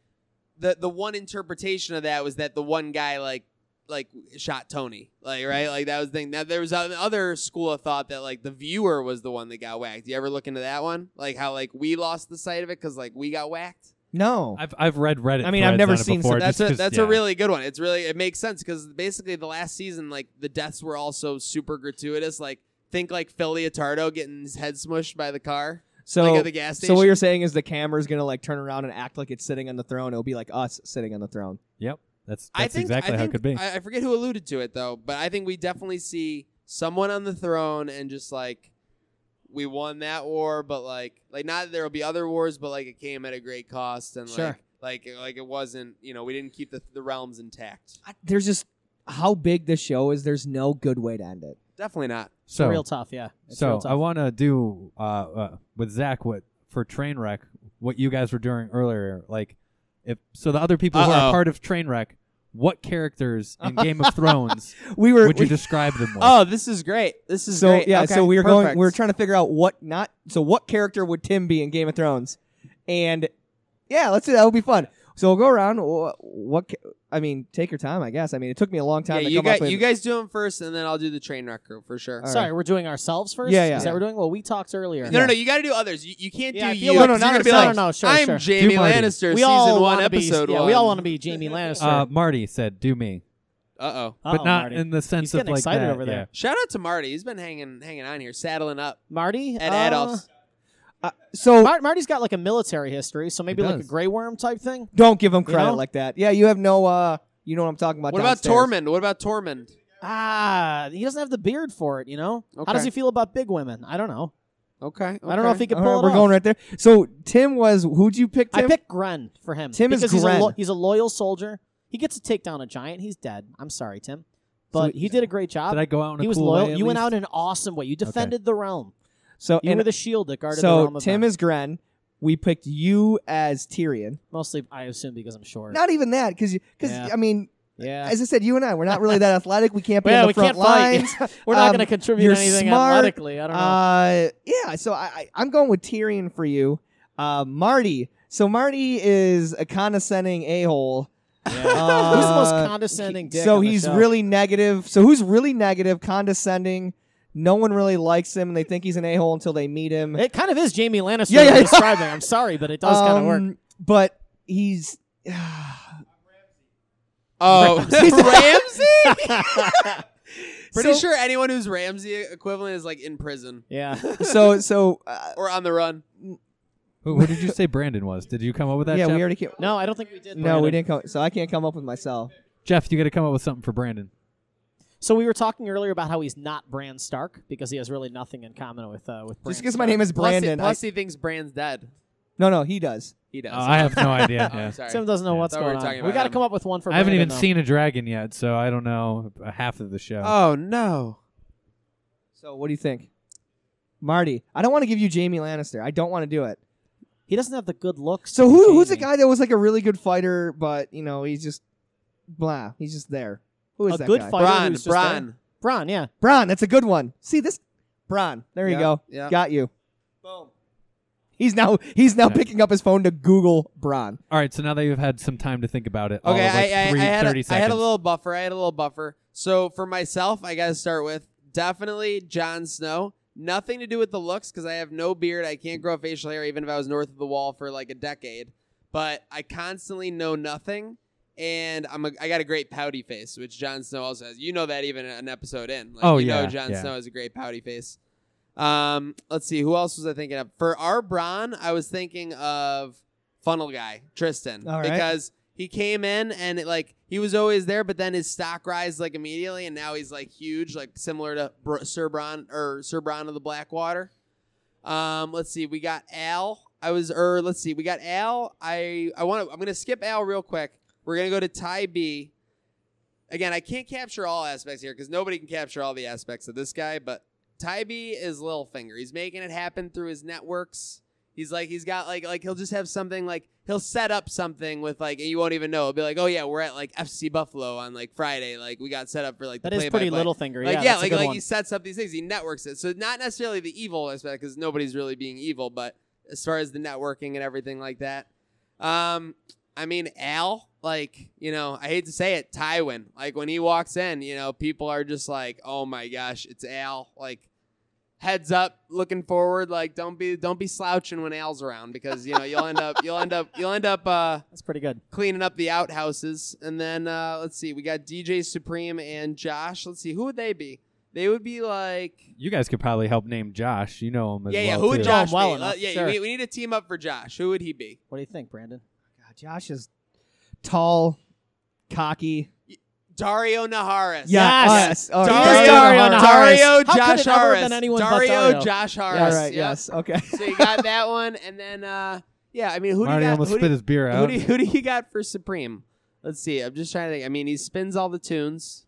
the the one interpretation of that was that the one guy like like shot Tony, like right, like that was the thing. Now there was another school of thought that like the viewer was the one that got whacked. You ever look into that one? Like how like we lost the sight of it because like we got whacked. No. I've I've read Reddit. I mean, I've never seen before, some- That's just a 'cause- that's yeah. a really good one. It's really it makes sense because basically the last season like the deaths were also super gratuitous. Like think like Phil Leotardo getting his head smushed by the car. So, like at the gas station. so what you're saying is the camera's gonna like turn around and act like it's sitting on the throne. It'll be like us sitting on the throne. Yep. That's I that's think, exactly I how think, it could be. I, I forget who alluded to it though, but I think we definitely see someone on the throne and just like we won that war, but like like not that there will be other wars, but like it came at a great cost and Sure. like like like it wasn't you know we didn't keep the the realms intact. I, there's just how big the show is. There's no good way to end it. Definitely not. It's so real tough, yeah. It's so real tough. I want to do uh, uh, with Zach what for Trainwreck what you guys were doing earlier. Like if so, the other people who Uh-oh. are part of Trainwreck, what characters in <laughs> Game of Thrones We were would you we- describe them <laughs> with? Oh, this is great. This is so great. yeah. Okay, so we were going. We were trying to figure out what not. So what character would Tim be in Game of Thrones? And yeah, let's do that. That would be fun. So we'll go around. Wh- What? ca- I mean, take your time. I guess. I mean, it took me a long time Yeah, to you come guys, up with. you guys do them first, and then I'll do the train wreck crew for sure. All Sorry, right. we're doing ourselves first. Yeah, yeah. Is that Yeah. what we're doing? Well, we talked earlier. No, no, no. You got to do others. You, you can't Yeah, I do feel you. like- No, no, 'cause you're not gonna be ourselves. like, No, no, sure, I'm sure. Jaime Do Marty. Lannister, we season all one, wanna episode be, one. Yeah, we all want to be Jaime <laughs> Lannister. uh, Marty said, "Do me," Uh oh. but Uh-oh, not Marty. in the sense He's of getting like excited that, over there. Shout out to Marty. He's been hanging hanging on here, saddling up. Marty Ed uh, Adolphs. Uh, so Mar- Marty's got like a military history, so maybe like a does. Grey Worm type thing. don't give him credit know? like that. Yeah, you have no. uh You know what I'm talking about. What about downstairs. Tormund? What about Tormund? Ah, he doesn't have the beard for it. You know. Okay. How does he feel about big women? I don't know. Okay. I don't know if he could pull right, it we're off. going right there. So Tim was. Who'd you pick? Tim? I picked Grenn for him. Tim is because he's a, Grenn. lo- he's a loyal soldier. He gets to take down a giant. He's dead. I'm sorry, Tim, but we- he did a great job. Did I go out in a he was cool loyal. way, at you went out in an awesome way. You defended the realm. So You were the shield that guarded the realm. Of Tim is Grenn. We picked you as Tyrion. mostly, I assume, because I'm short. Not even that, because because Yeah. I mean, yeah. as I said, you and I, we're not really that <laughs> athletic. We can't be yeah, on the we front can't fight. lines. <laughs> We're not Um, going to contribute anything smart. athletically. I don't know. Uh, yeah. So I, I I'm going with Tyrion for you, uh, Marty. So Marty is a condescending a hole. Yeah. Who's the most Uh, condescending dick so he's really negative. So who's really negative, condescending? No one really likes him, and they think he's an a hole until they meet him. It kind of is Jaime Lannister Yeah, yeah, yeah. describing. I'm sorry, but it does kind of work. Um, But he's. <sighs> Oh, Ramsay. <laughs> <laughs> Pretty So- sure anyone who's Ramsay equivalent is like in prison Yeah. <laughs> so so uh, or on the run. Who, who did you say Brandon was? Did you come up with that? yeah, Jeff? we already came. No, I don't think we did. No, we Brandon. didn't come. So I can't come up with myself. Jeff, you got to come up with something for Brandon. So we were talking earlier about how he's not Bran Stark because he has really nothing in common with uh, with Bran Just because Stark. my name is Plus, he, Brandon. plus I- he thinks Brand's dead. no, no, he does. He does. Oh, I have no <laughs> idea. Oh, yeah. sorry. Tim doesn't know Yeah. what's Thought we were going on. We about got to him. come up with one for. I haven't Brandon, even though. seen a dragon yet, so I don't know uh, half of the show. Oh no. So what do you think, Marty? I don't want to give you Jaime Lannister. I don't want to do it. He doesn't have the good looks. So to be who who's the Jaime. guy that was like a really good fighter, but you know he's just blah. He's just there. Who is A that good guy? fighter Bronn. who's just Bronn. Bronn, yeah. Bronn. That's a good one. See this, Bronn. There you Yeah, go. yeah. Got you. Boom. He's now he's now picking up his phone to Google Bronn. All right, so now that you've had some time to think about it, all Okay, of like I, I, three, I, had 30 a, I seconds. had a little buffer. I had a little buffer. So for myself, I got to start with definitely Jon Snow. Nothing to do with the looks because I have no beard. I can't grow facial hair even if I was north of the wall for like a decade. But I constantly know nothing, and I'm a, I got a great pouty face, which Jon Snow also has. You know that even an episode in. Like, Oh, you know yeah, Jon yeah. Snow has a great pouty face. Um, let's see, who else was I thinking of? For our Bronn, I was thinking of Funnel Guy, Tristan. All right. Because he came in and it, like he was always there, but then his stock rise like immediately, and now he's like huge, like similar to Br- Sir Bronn or Sir Bronn of the Blackwater. Um, let's see, we got Al. I was, or let's see, we got Al. I I want to. I'm gonna skip Al real quick. We're gonna go to Ty B. Again, I can't capture all aspects here because nobody can capture all the aspects of this guy, but Tybee is Littlefinger. He's making it happen through his networks. He's like he's got like like he'll just have something like he'll set up something with like and you won't even know. It'll be like, oh yeah, we're at like FC Buffalo on like Friday. Like we got set up for like That the is pretty play-by-play. little finger. Like yeah, yeah, like like one. he sets up these things. He networks it. So not necessarily the evil aspect because nobody's really being evil, but as far as the networking and everything like that. Um, I mean Al, like you know, I hate to say it, Tywin. Like when he walks in, you know, people are just like, oh my gosh, it's Al. Like heads up, looking forward. Like don't be don't be slouching when Al's around because you know you'll end up you'll end up you'll end up uh That's pretty good. cleaning up the outhouses. And then uh, let's see, we got DJ Supreme and Josh. Let's see, who would they be? They would be like, You guys could probably help name Josh. You know him as yeah, yeah. well, Who would too. Josh well be? enough, Uh, yeah, sure. we, we need a team up for Josh. Who would he be? What do you think, Brandon? God, Josh is tall, cocky. Daario Naharis. Yeah, Yes. yes. Oh, Daario, yes. Daario Naharis. Daario How could Josh it ever Harris. been anyone but Daario, Daario? Josh Harris. All right. Yep. Yes. Okay. So you got that one, and then uh, yeah, I mean, who do you got? almost who do spit you- his beer Who do, you, who do you got for Supreme? Let's see. I'm just trying to think. I mean, he spins all the tunes.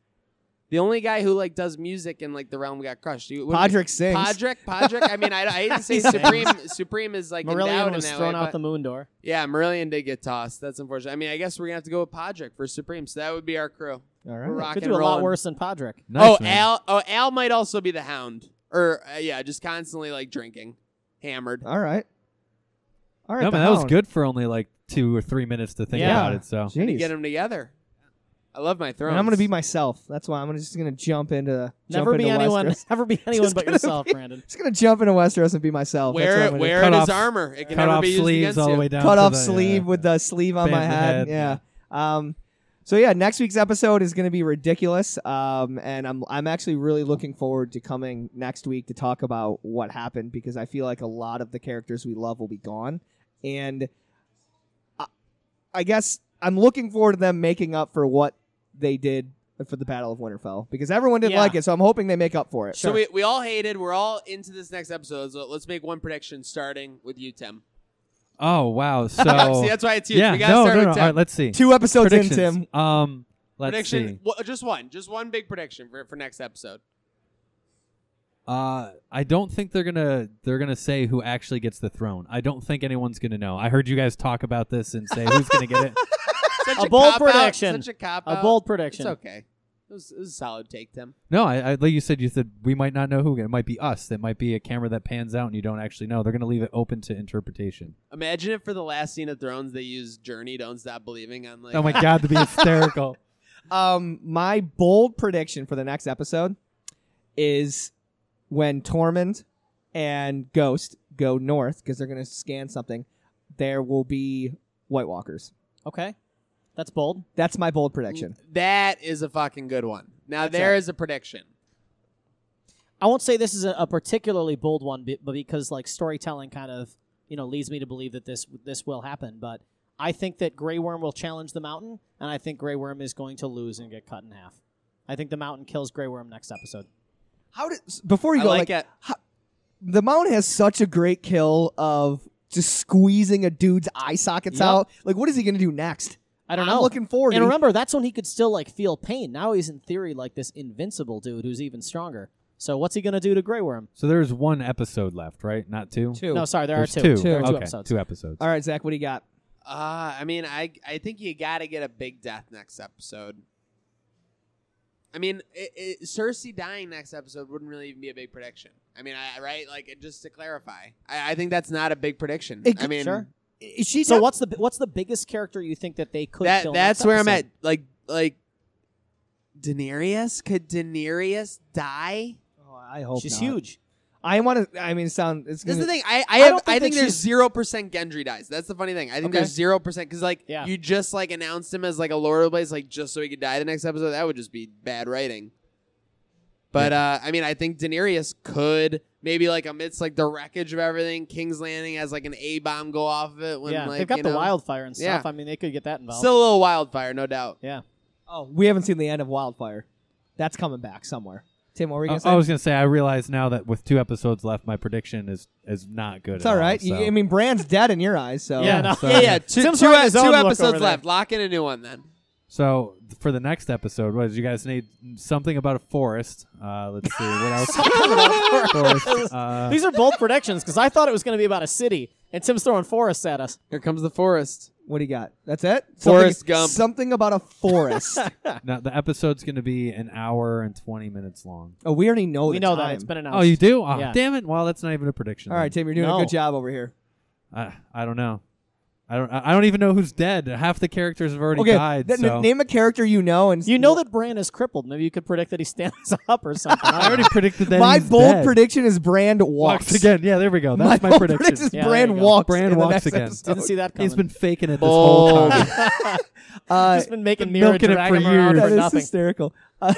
The only guy who like does music in like the realm got crushed. You, what- Podrick sings. Podrick, Podrick. I mean, I, I hate <laughs> to say Supreme. Supreme is like endowed Marillion in was that thrown way, out the moon door. Yeah, Marillion did get tossed. That's unfortunate. I mean, I guess we're gonna have to go with Podrick for Supreme. So that would be our crew. All We're right. rocking Could do a lot worse than Podrick. Nice, oh, man. Al. Oh, Al might also be the Hound, or uh, yeah, just constantly like drinking, hammered. All right. All right. No, the man, that was good for only like two or three minutes to think Yeah. about it. So Jeez. Get them together. I love my throne. And I'm gonna be myself. That's why I'm gonna, just gonna jump into Never jump be into anyone. Westeros. <laughs> Never be anyone Just but gonna yourself, be- Brandon. Just gonna jump into Westeros and be myself. That's what wear I'm it, gonna wear Cut it off- as armor. It can cut never off be used sleeves against all you. the way down. cut to off the, sleeve yeah. with the sleeve on Band my the head. head, Yeah. Um. So yeah, next week's episode is going to be ridiculous. Um. And I'm I'm actually really looking forward to coming next week to talk about what happened because I feel like a lot of the characters we love will be gone, and I, I guess I'm looking forward to them making up for what they did for the Battle of Winterfell because everyone didn't Yeah. like it. So I'm hoping they make up for it. So we, we all hated. We're all into this next episode. So let's make one prediction, starting with you, Tim. Oh wow! <laughs> So See, that's why it's huge. yeah, we gotta no, start no, no. with All Tim. right, let's see. Two episodes in, Predictions. Tim. Um, let's prediction. see. wha- just one. Just one big prediction for, for next episode. Uh, I don't think they're gonna they're gonna say who actually gets the throne. I don't think anyone's gonna know. I heard you guys talk about this and say who's gonna get it. <laughs> Such A a, bold prediction. Such a cop A bold prediction. It's okay. It was, it was a solid take, Tim. No, I, I like you said. You said we might not know who. It might be us. It might be a camera that pans out and you don't actually know. They're gonna leave it open to interpretation. Imagine if for the last scene of Thrones they use "Journey, Don't Stop Believing" on like. Oh my god, to be <laughs> hysterical. Um, my bold prediction for the next episode is when Tormund and Ghost go north because they're going to scan something. There will be White Walkers. Okay, that's bold. That's my bold prediction. That is a fucking good one. Now That's there it. is a prediction. I won't say this is a, a particularly bold one, be- but because like storytelling kind of you know leads me to believe that this this will happen. But I think that Grey Worm will challenge the Mountain, and I think Grey Worm is going to lose and get cut in half. I think the Mountain kills Grey Worm next episode. How did before you I go like, like, it. the Mountain has such a great kill of just squeezing a dude's eye sockets Yep. out. Like, what is he going to do next? I don't I'm know. looking forward. and remember, that's when he could still like feel pain. Now he's in theory like this invincible dude who's even stronger. So what's he gonna do to Grey Worm? so there's one episode left, right? Not two. two. No, sorry, there There's are two. two. There are two okay, episodes. two episodes. All right, Zach, what do you got? Uh, I mean, I I think you got to get a big death next episode. I mean, it, it, Cersei dying next episode wouldn't really even be a big prediction I mean, I, right? Like just to clarify, I, I think that's not a big prediction. It I mean, Sure. Is she So not- what's the what's the biggest character you think that they could that kill that's next where I'm at. Like like Daenerys could Daenerys die? Oh, I hope She's not. huge. I want to. I mean, sound. It's This is the thing. I I, I have, don't think I think there's zero percent Gendry dies. That's the funny thing. I think Okay. there's zero percent because like Yeah. you just like announced him as like a Lord of the Blades, like just so he could die the next episode. That would just be bad writing. But uh, I mean, I think Daenerys could maybe like amidst like the wreckage of everything, King's Landing has like an A bomb go off of it. When, yeah, like, they've got you the wildfire and stuff. Yeah. I mean, they could get that involved. Still a little wildfire, no doubt. yeah. Oh, we haven't seen the end of Wildfire. That's coming back somewhere. Tim, what were you I, gonna say? I was gonna say I realize now that with two episodes left, my prediction is is not good. it's at all right. so. You- I mean, Brand's dead in your eyes, so Yeah, <laughs> no. so- Yeah, yeah. Two, Tim's two, writing his two own look over episodes there. left. Lock in a new one then. So for the next episode, what did you guys need? Something about a forest. Uh, let's see what else. <laughs> forest. Uh, These are both predictions because I thought it was going to be about a city, and Tim's throwing forests at us. Here comes the forest. What do you got? That's it. Forrest something, Gump. Something about a forest. <laughs> now the episode's going to be an hour and twenty minutes long. oh, we already know. we the know time. that it's been announced. Oh, you do? Oh, Yeah. damn it! Well, that's not even a prediction. All right, then. Tim, you're doing No. a good job over here. I, I don't know. I don't. I don't even know who's dead. Half the characters have already Okay, died. th- so. name a character you know, and You know that Bran is crippled. Maybe you could predict that he stands <laughs> up or something. I already predicted that. my he's bold dead. prediction is Brand walks, walks again. Yeah, there we go. my That's my, bold prediction. prediction is Yeah, Brand you go. walks. Bran in the walks again. episode. Didn't see that coming. He's been faking it this whole time. <laughs> Uh, Just been making been Mira milking it for him years. for that is hysterical. <laughs>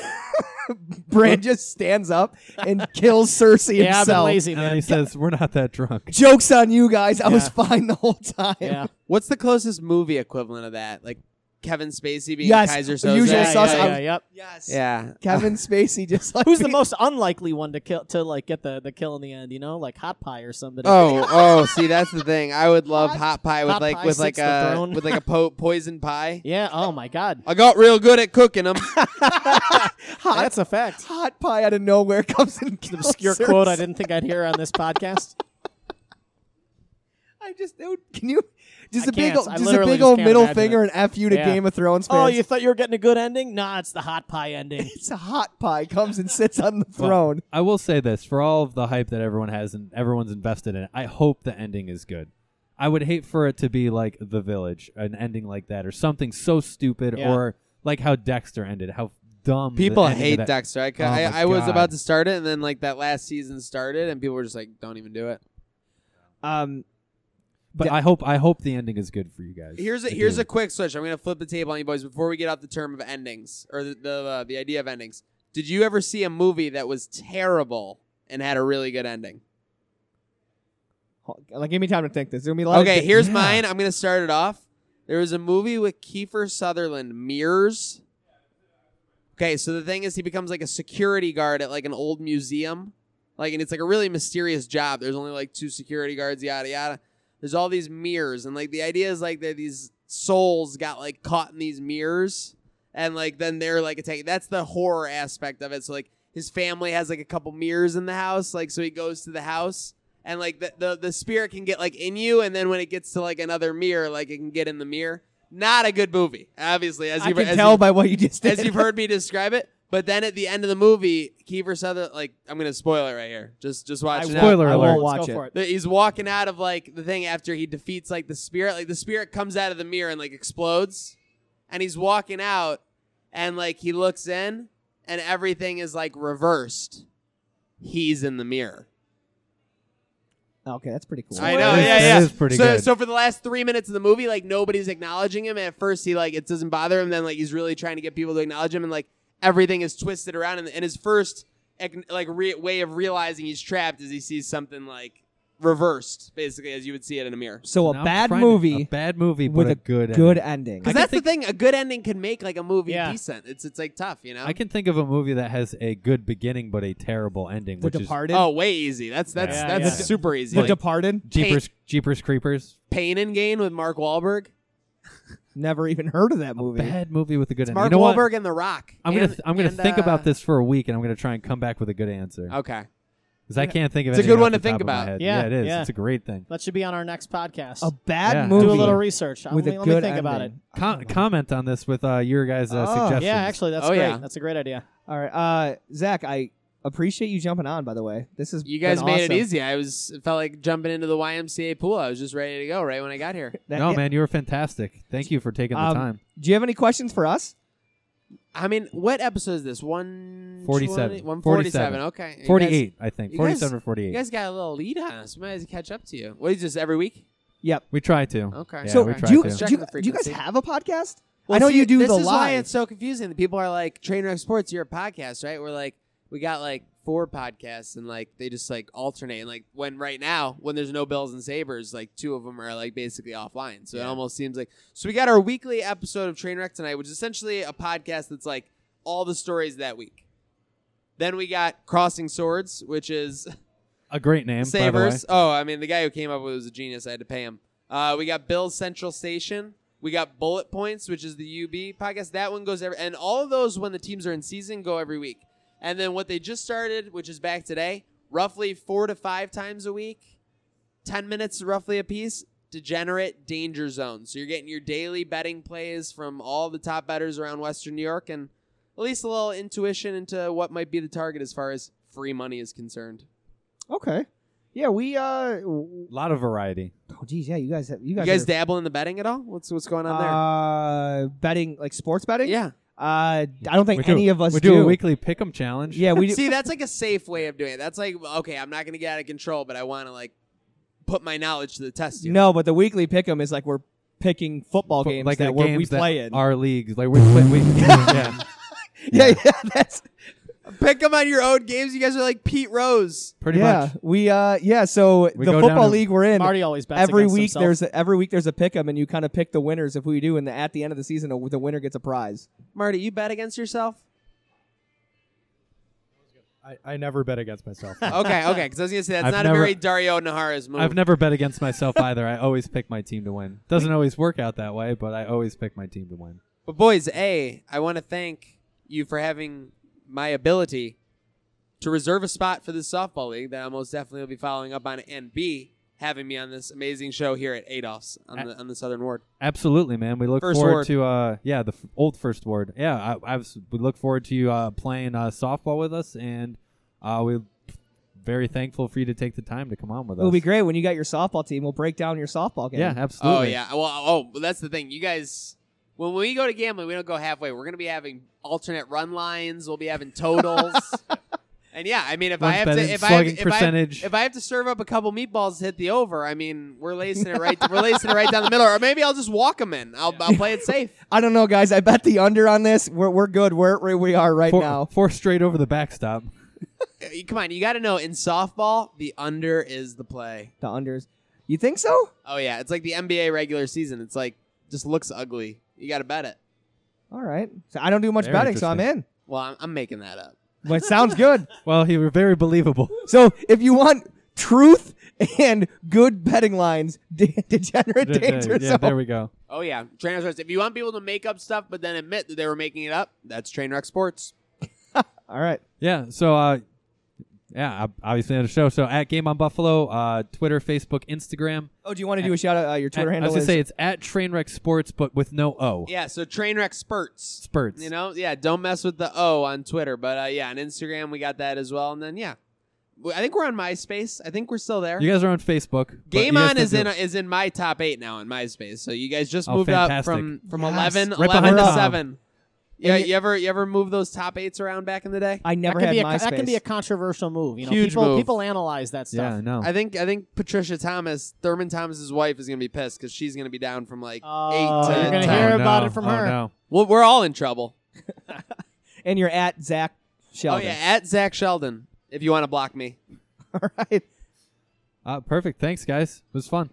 Uh, Bran just stands up and kills Cersei Yeah, I've been himself. lazy, and man. he says, "We're not that drunk." Jokes on you guys. I was Yeah. fine the whole time. Yeah. <laughs> What's the closest movie equivalent of that? Like Kevin Spacey being Yes, Keyser Usual Soze? yeah, Sus- yeah, I yeah, yep. Yes. Yeah. <laughs> Kevin Spacey just like Who's the most unlikely one to kill to like get the, the kill in the end? You know, like Hot Pie or somebody. Oh, oh, see, that's the thing. I would love Hot- hot pie with Hot like pie with like a uh, with like a po- poison pie. <laughs> yeah. Oh my God. I got real good at cooking them. <laughs> hot, That's a fact. hot pie out of nowhere comes and An obscure quote I didn't think I'd hear on this podcast. I just dude, can you just I a big can't. ol- I just a literally big just old can't middle imagine finger it. and f you to Yeah. Game of Thrones fans. Oh, you thought you were getting a good ending? Nah, it's the hot pie ending. <laughs> it's a hot pie comes and sits on the throne. I will say this: for all of the hype that everyone has and everyone's invested in it, I hope the ending is good. I would hate for it to be like The Village, an ending like that, or something so stupid, Yeah. or like how Dexter ended. How dumb. the People ending of hate that- Dexter. I, ca- Oh I, I was God. about to start it, and then like that last season started, and people were just like, "Don't even do it." Um, But De- I hope I hope the ending is good for you guys. Here's a I here's do. a quick switch. I'm gonna flip the table on you boys before we get out the term of endings or the the, uh, the idea of endings. Did you ever see a movie that was terrible and had a really good ending? like give me time to think. This. There's gonna be a lot. Okay, of here's yeah. mine. I'm gonna start it off. There was a movie with Kiefer Sutherland, Mirrors. Okay, so the thing is, he becomes like a security guard at like an old museum, like, and it's like a really mysterious job. There's only like two security guards, yada yada. There's all these mirrors, and like the idea is like that these souls got like caught in these mirrors, and like then they're like attacking. That's the horror aspect of it. So like his family has like a couple mirrors in the house, like so he goes to the house and like the, the the spirit can get like in you, and then when it gets to like another mirror, like it can get in the mirror. Not a good movie, obviously, as you've can as tell you- by what you just did. as you've heard me describe it. But then at the end of the movie, Kiefer Sutherland, like I'm gonna spoil it right here. Just just watch I it. won't- now. Spoiler I alert. won't Let's watch go it. for it. The- He's walking out of like the thing after he defeats like the spirit. Like the spirit comes out of the mirror and like explodes, and he's walking out, and like he looks in, and everything is like reversed. He's in the mirror. Okay, that's pretty cool. I know, That is- yeah, that yeah. is pretty so, good. so for the last three minutes of the movie, like nobody's acknowledging him. At first, he like it doesn't bother him. Then like he's really trying to get people to acknowledge him, and like everything is twisted around. And, and his first like re- way of realizing he's trapped is he sees something like reversed, basically as you would see it in a mirror. So a Now I'm bad trying to- movie a bad movie, with but a a good good ending. ending. Because I that's can the thing, a good ending can make like a movie Yeah. decent. It's it's like tough, you know. I can think of a movie that has a good beginning but a terrible ending, The which Departed. oh, way easy. That's that's Yeah, that's yeah. super easy. The Like, Departed. is Jeepers Jeepers Creepers. Pain and Gain with Mark Wahlberg. Never even heard of that movie. Bad movie with a good It's ending. Mark you know Wahlberg what? and The Rock. I'm gonna And- th- I'm gonna and, think uh, about this for a week, and I'm gonna try and come back with a good answer Okay. because I can't think of it. It's a good one to think top of my about. head. Yeah, it is. yeah. It's a great thing. That should be on our next podcast. A bad Yeah. movie Do a little research. with let a me, good let me think about it. Com- comment on this with uh, your guys' uh, Oh. suggestions. Yeah, actually, that's Oh, great. yeah. That's a great idea. All right, uh, Zach. I appreciate you jumping on. By the way, this is You guys made awesome. it easy. I was it felt like jumping into the YMCA pool. I was just ready to go right when I got here. <laughs> That- no, yeah. man, you were fantastic. Thank you for taking the Um, time. Do you have any questions for us? I mean, what episode is this? One 47. 147. Okay. You guys- 48, I think. you guys- 47 or 48. You guys got a little lead on us. We might have to catch up to you. What is this every week? Yep. we try to. Okay. Yeah, so we try do you, to. do, you, do you guys have a podcast? Well, I know see, you do this the is live. why it's so confusing. The people are like, Trainwreck Sports, you're a podcast, right? We're like, we got like four podcasts, and like they just like alternate. And like when right now, when there's no Bills and Sabres, like two of them are like basically offline. So it almost seems like. So we got our weekly episode of Trainwreck tonight, which is essentially a podcast that's like all the stories that week. Then we got Crossing Swords, which is <laughs> A great name, by the way. Savers. Oh, I mean, the guy who came up with it was a genius. I had to pay him. Uh, we got Bill's Central Station. We got Bullet Points, which is the UB podcast. That one goes every, and all of those when the teams are in season go every week. And then what they just started, which is back today, roughly four to five times a week, ten minutes roughly a piece. Degenerate Danger Zone. So you're getting your daily betting plays from all the top bettors around Western New York, and at least a little intuition into what might be the target as far as free money is concerned. Okay. Yeah, we uh. w- A lot of variety. Oh, geez, yeah, you guys have you You guys. guys are, dabble in the betting at all? What's what's going on there? uh, betting like sports betting. yeah. Uh, I don't think we do, any of us we do. do a weekly pick'em challenge. Yeah, we <laughs> do. See, that's like a safe way of doing it. That's like, okay, I'm not going to get out of control, but I want to like put my knowledge to the test here. no, but the weekly pick'em is like we're picking football Fo- games like that the we're, games we that play in. Our leagues. Like we play. We, yeah. <laughs> yeah, yeah, that's Pick them on your own games. You guys are like Pete Rose. Pretty yeah. much. We uh, yeah. So We the go football to- league we're in. Marty always bets every against week himself. there's a, every week there's a pick'em and you kind of pick the winners if we do and the, at the end of the season the the winner gets a prize. Marty, you bet against yourself? I, I never bet against myself. <laughs> Okay, okay. Because I was going to say, that's I've not never- a very Daario Naharis move. I've never bet against myself either. I always pick my team to win. Doesn't always work out that way, but I always pick my team to win. But boys, A, I want to thank you for having my ability to reserve a spot for this softball league that I most definitely will be following up on, and B, having me on this amazing show here at Adolph's on the on the Southern Ward. Absolutely, man. We look First forward ward. to uh yeah the f- old first ward. Yeah, I, I was, we look forward to you uh, playing uh, softball with us, and uh, we're very thankful for you to take the time to come on with us. It'll be great when you got your softball team. We'll break down your softball game. Yeah, absolutely. Oh yeah. Well, oh, that's the thing. You guys, when we go to gambling, we don't go halfway. We're gonna be having alternate run lines. We'll be having totals. <laughs> and yeah, I mean, if I have to, if I have, slugging if I, percentage. if I have to serve up a couple meatballs to hit the over, I mean, we're lacing it right. we're lacing it right down the middle. Or maybe I'll just walk them in. I'll, I'll play it safe. <laughs> I don't know, guys. I bet the under on this. We're we're good. We're where we are right four, now. four straight over the backstop. <laughs> Come on, you got to know in softball, the under is the play. The unders. You think so? Oh yeah, it's like the NBA regular season. It's like just looks ugly. You got to bet it. All right. So I don't do much Very betting, so I'm in. Well, I'm, I'm making that up. But it sounds good. <laughs> Well, he were very believable. So if you want truth and good betting lines, <laughs> de- degenerate danger yeah, zone. there we go. Oh yeah, Trainwreck Sports. If you want people to make up stuff but then admit that they were making it up, that's Trainwreck Sports. <laughs> All right. Yeah. So, uh, yeah, obviously on the show. So at Game on Buffalo, uh, Twitter, Facebook, Instagram. Oh, do you want to do a shout out? Uh, your Twitter At- handle I was gonna say it's at Trainwreck Sports, but with no O. Yeah, so Trainwreck Spurts. Spurts. You know, yeah, don't mess with the O on Twitter, but uh, yeah, on Instagram we got that as well, and then yeah, I think we're on MySpace. I think we're still there. You guys are on Facebook. Game On is do- in is in my top eight now in MySpace. So you guys just Oh, moved up from from Yes. 11, Right 11 to Tom. seven. Yeah, And you ever you ever move those top eights around back in the day? I never that, had be a, MySpace. that can be a controversial move. You know, Huge people move. people analyze that stuff. Yeah, I know. I think I think Patricia Thomas, Thurman Thomas's wife, is gonna be pissed because she's gonna be down from like Oh, eight to you're gonna 10. hear oh, about no. it from oh, her. No. Well, we're all in trouble. <laughs> and you're at Zach Sheldon. Oh yeah, at Zach Sheldon. If you want to block me. <laughs> All right. Uh, perfect. Thanks, guys. It was fun.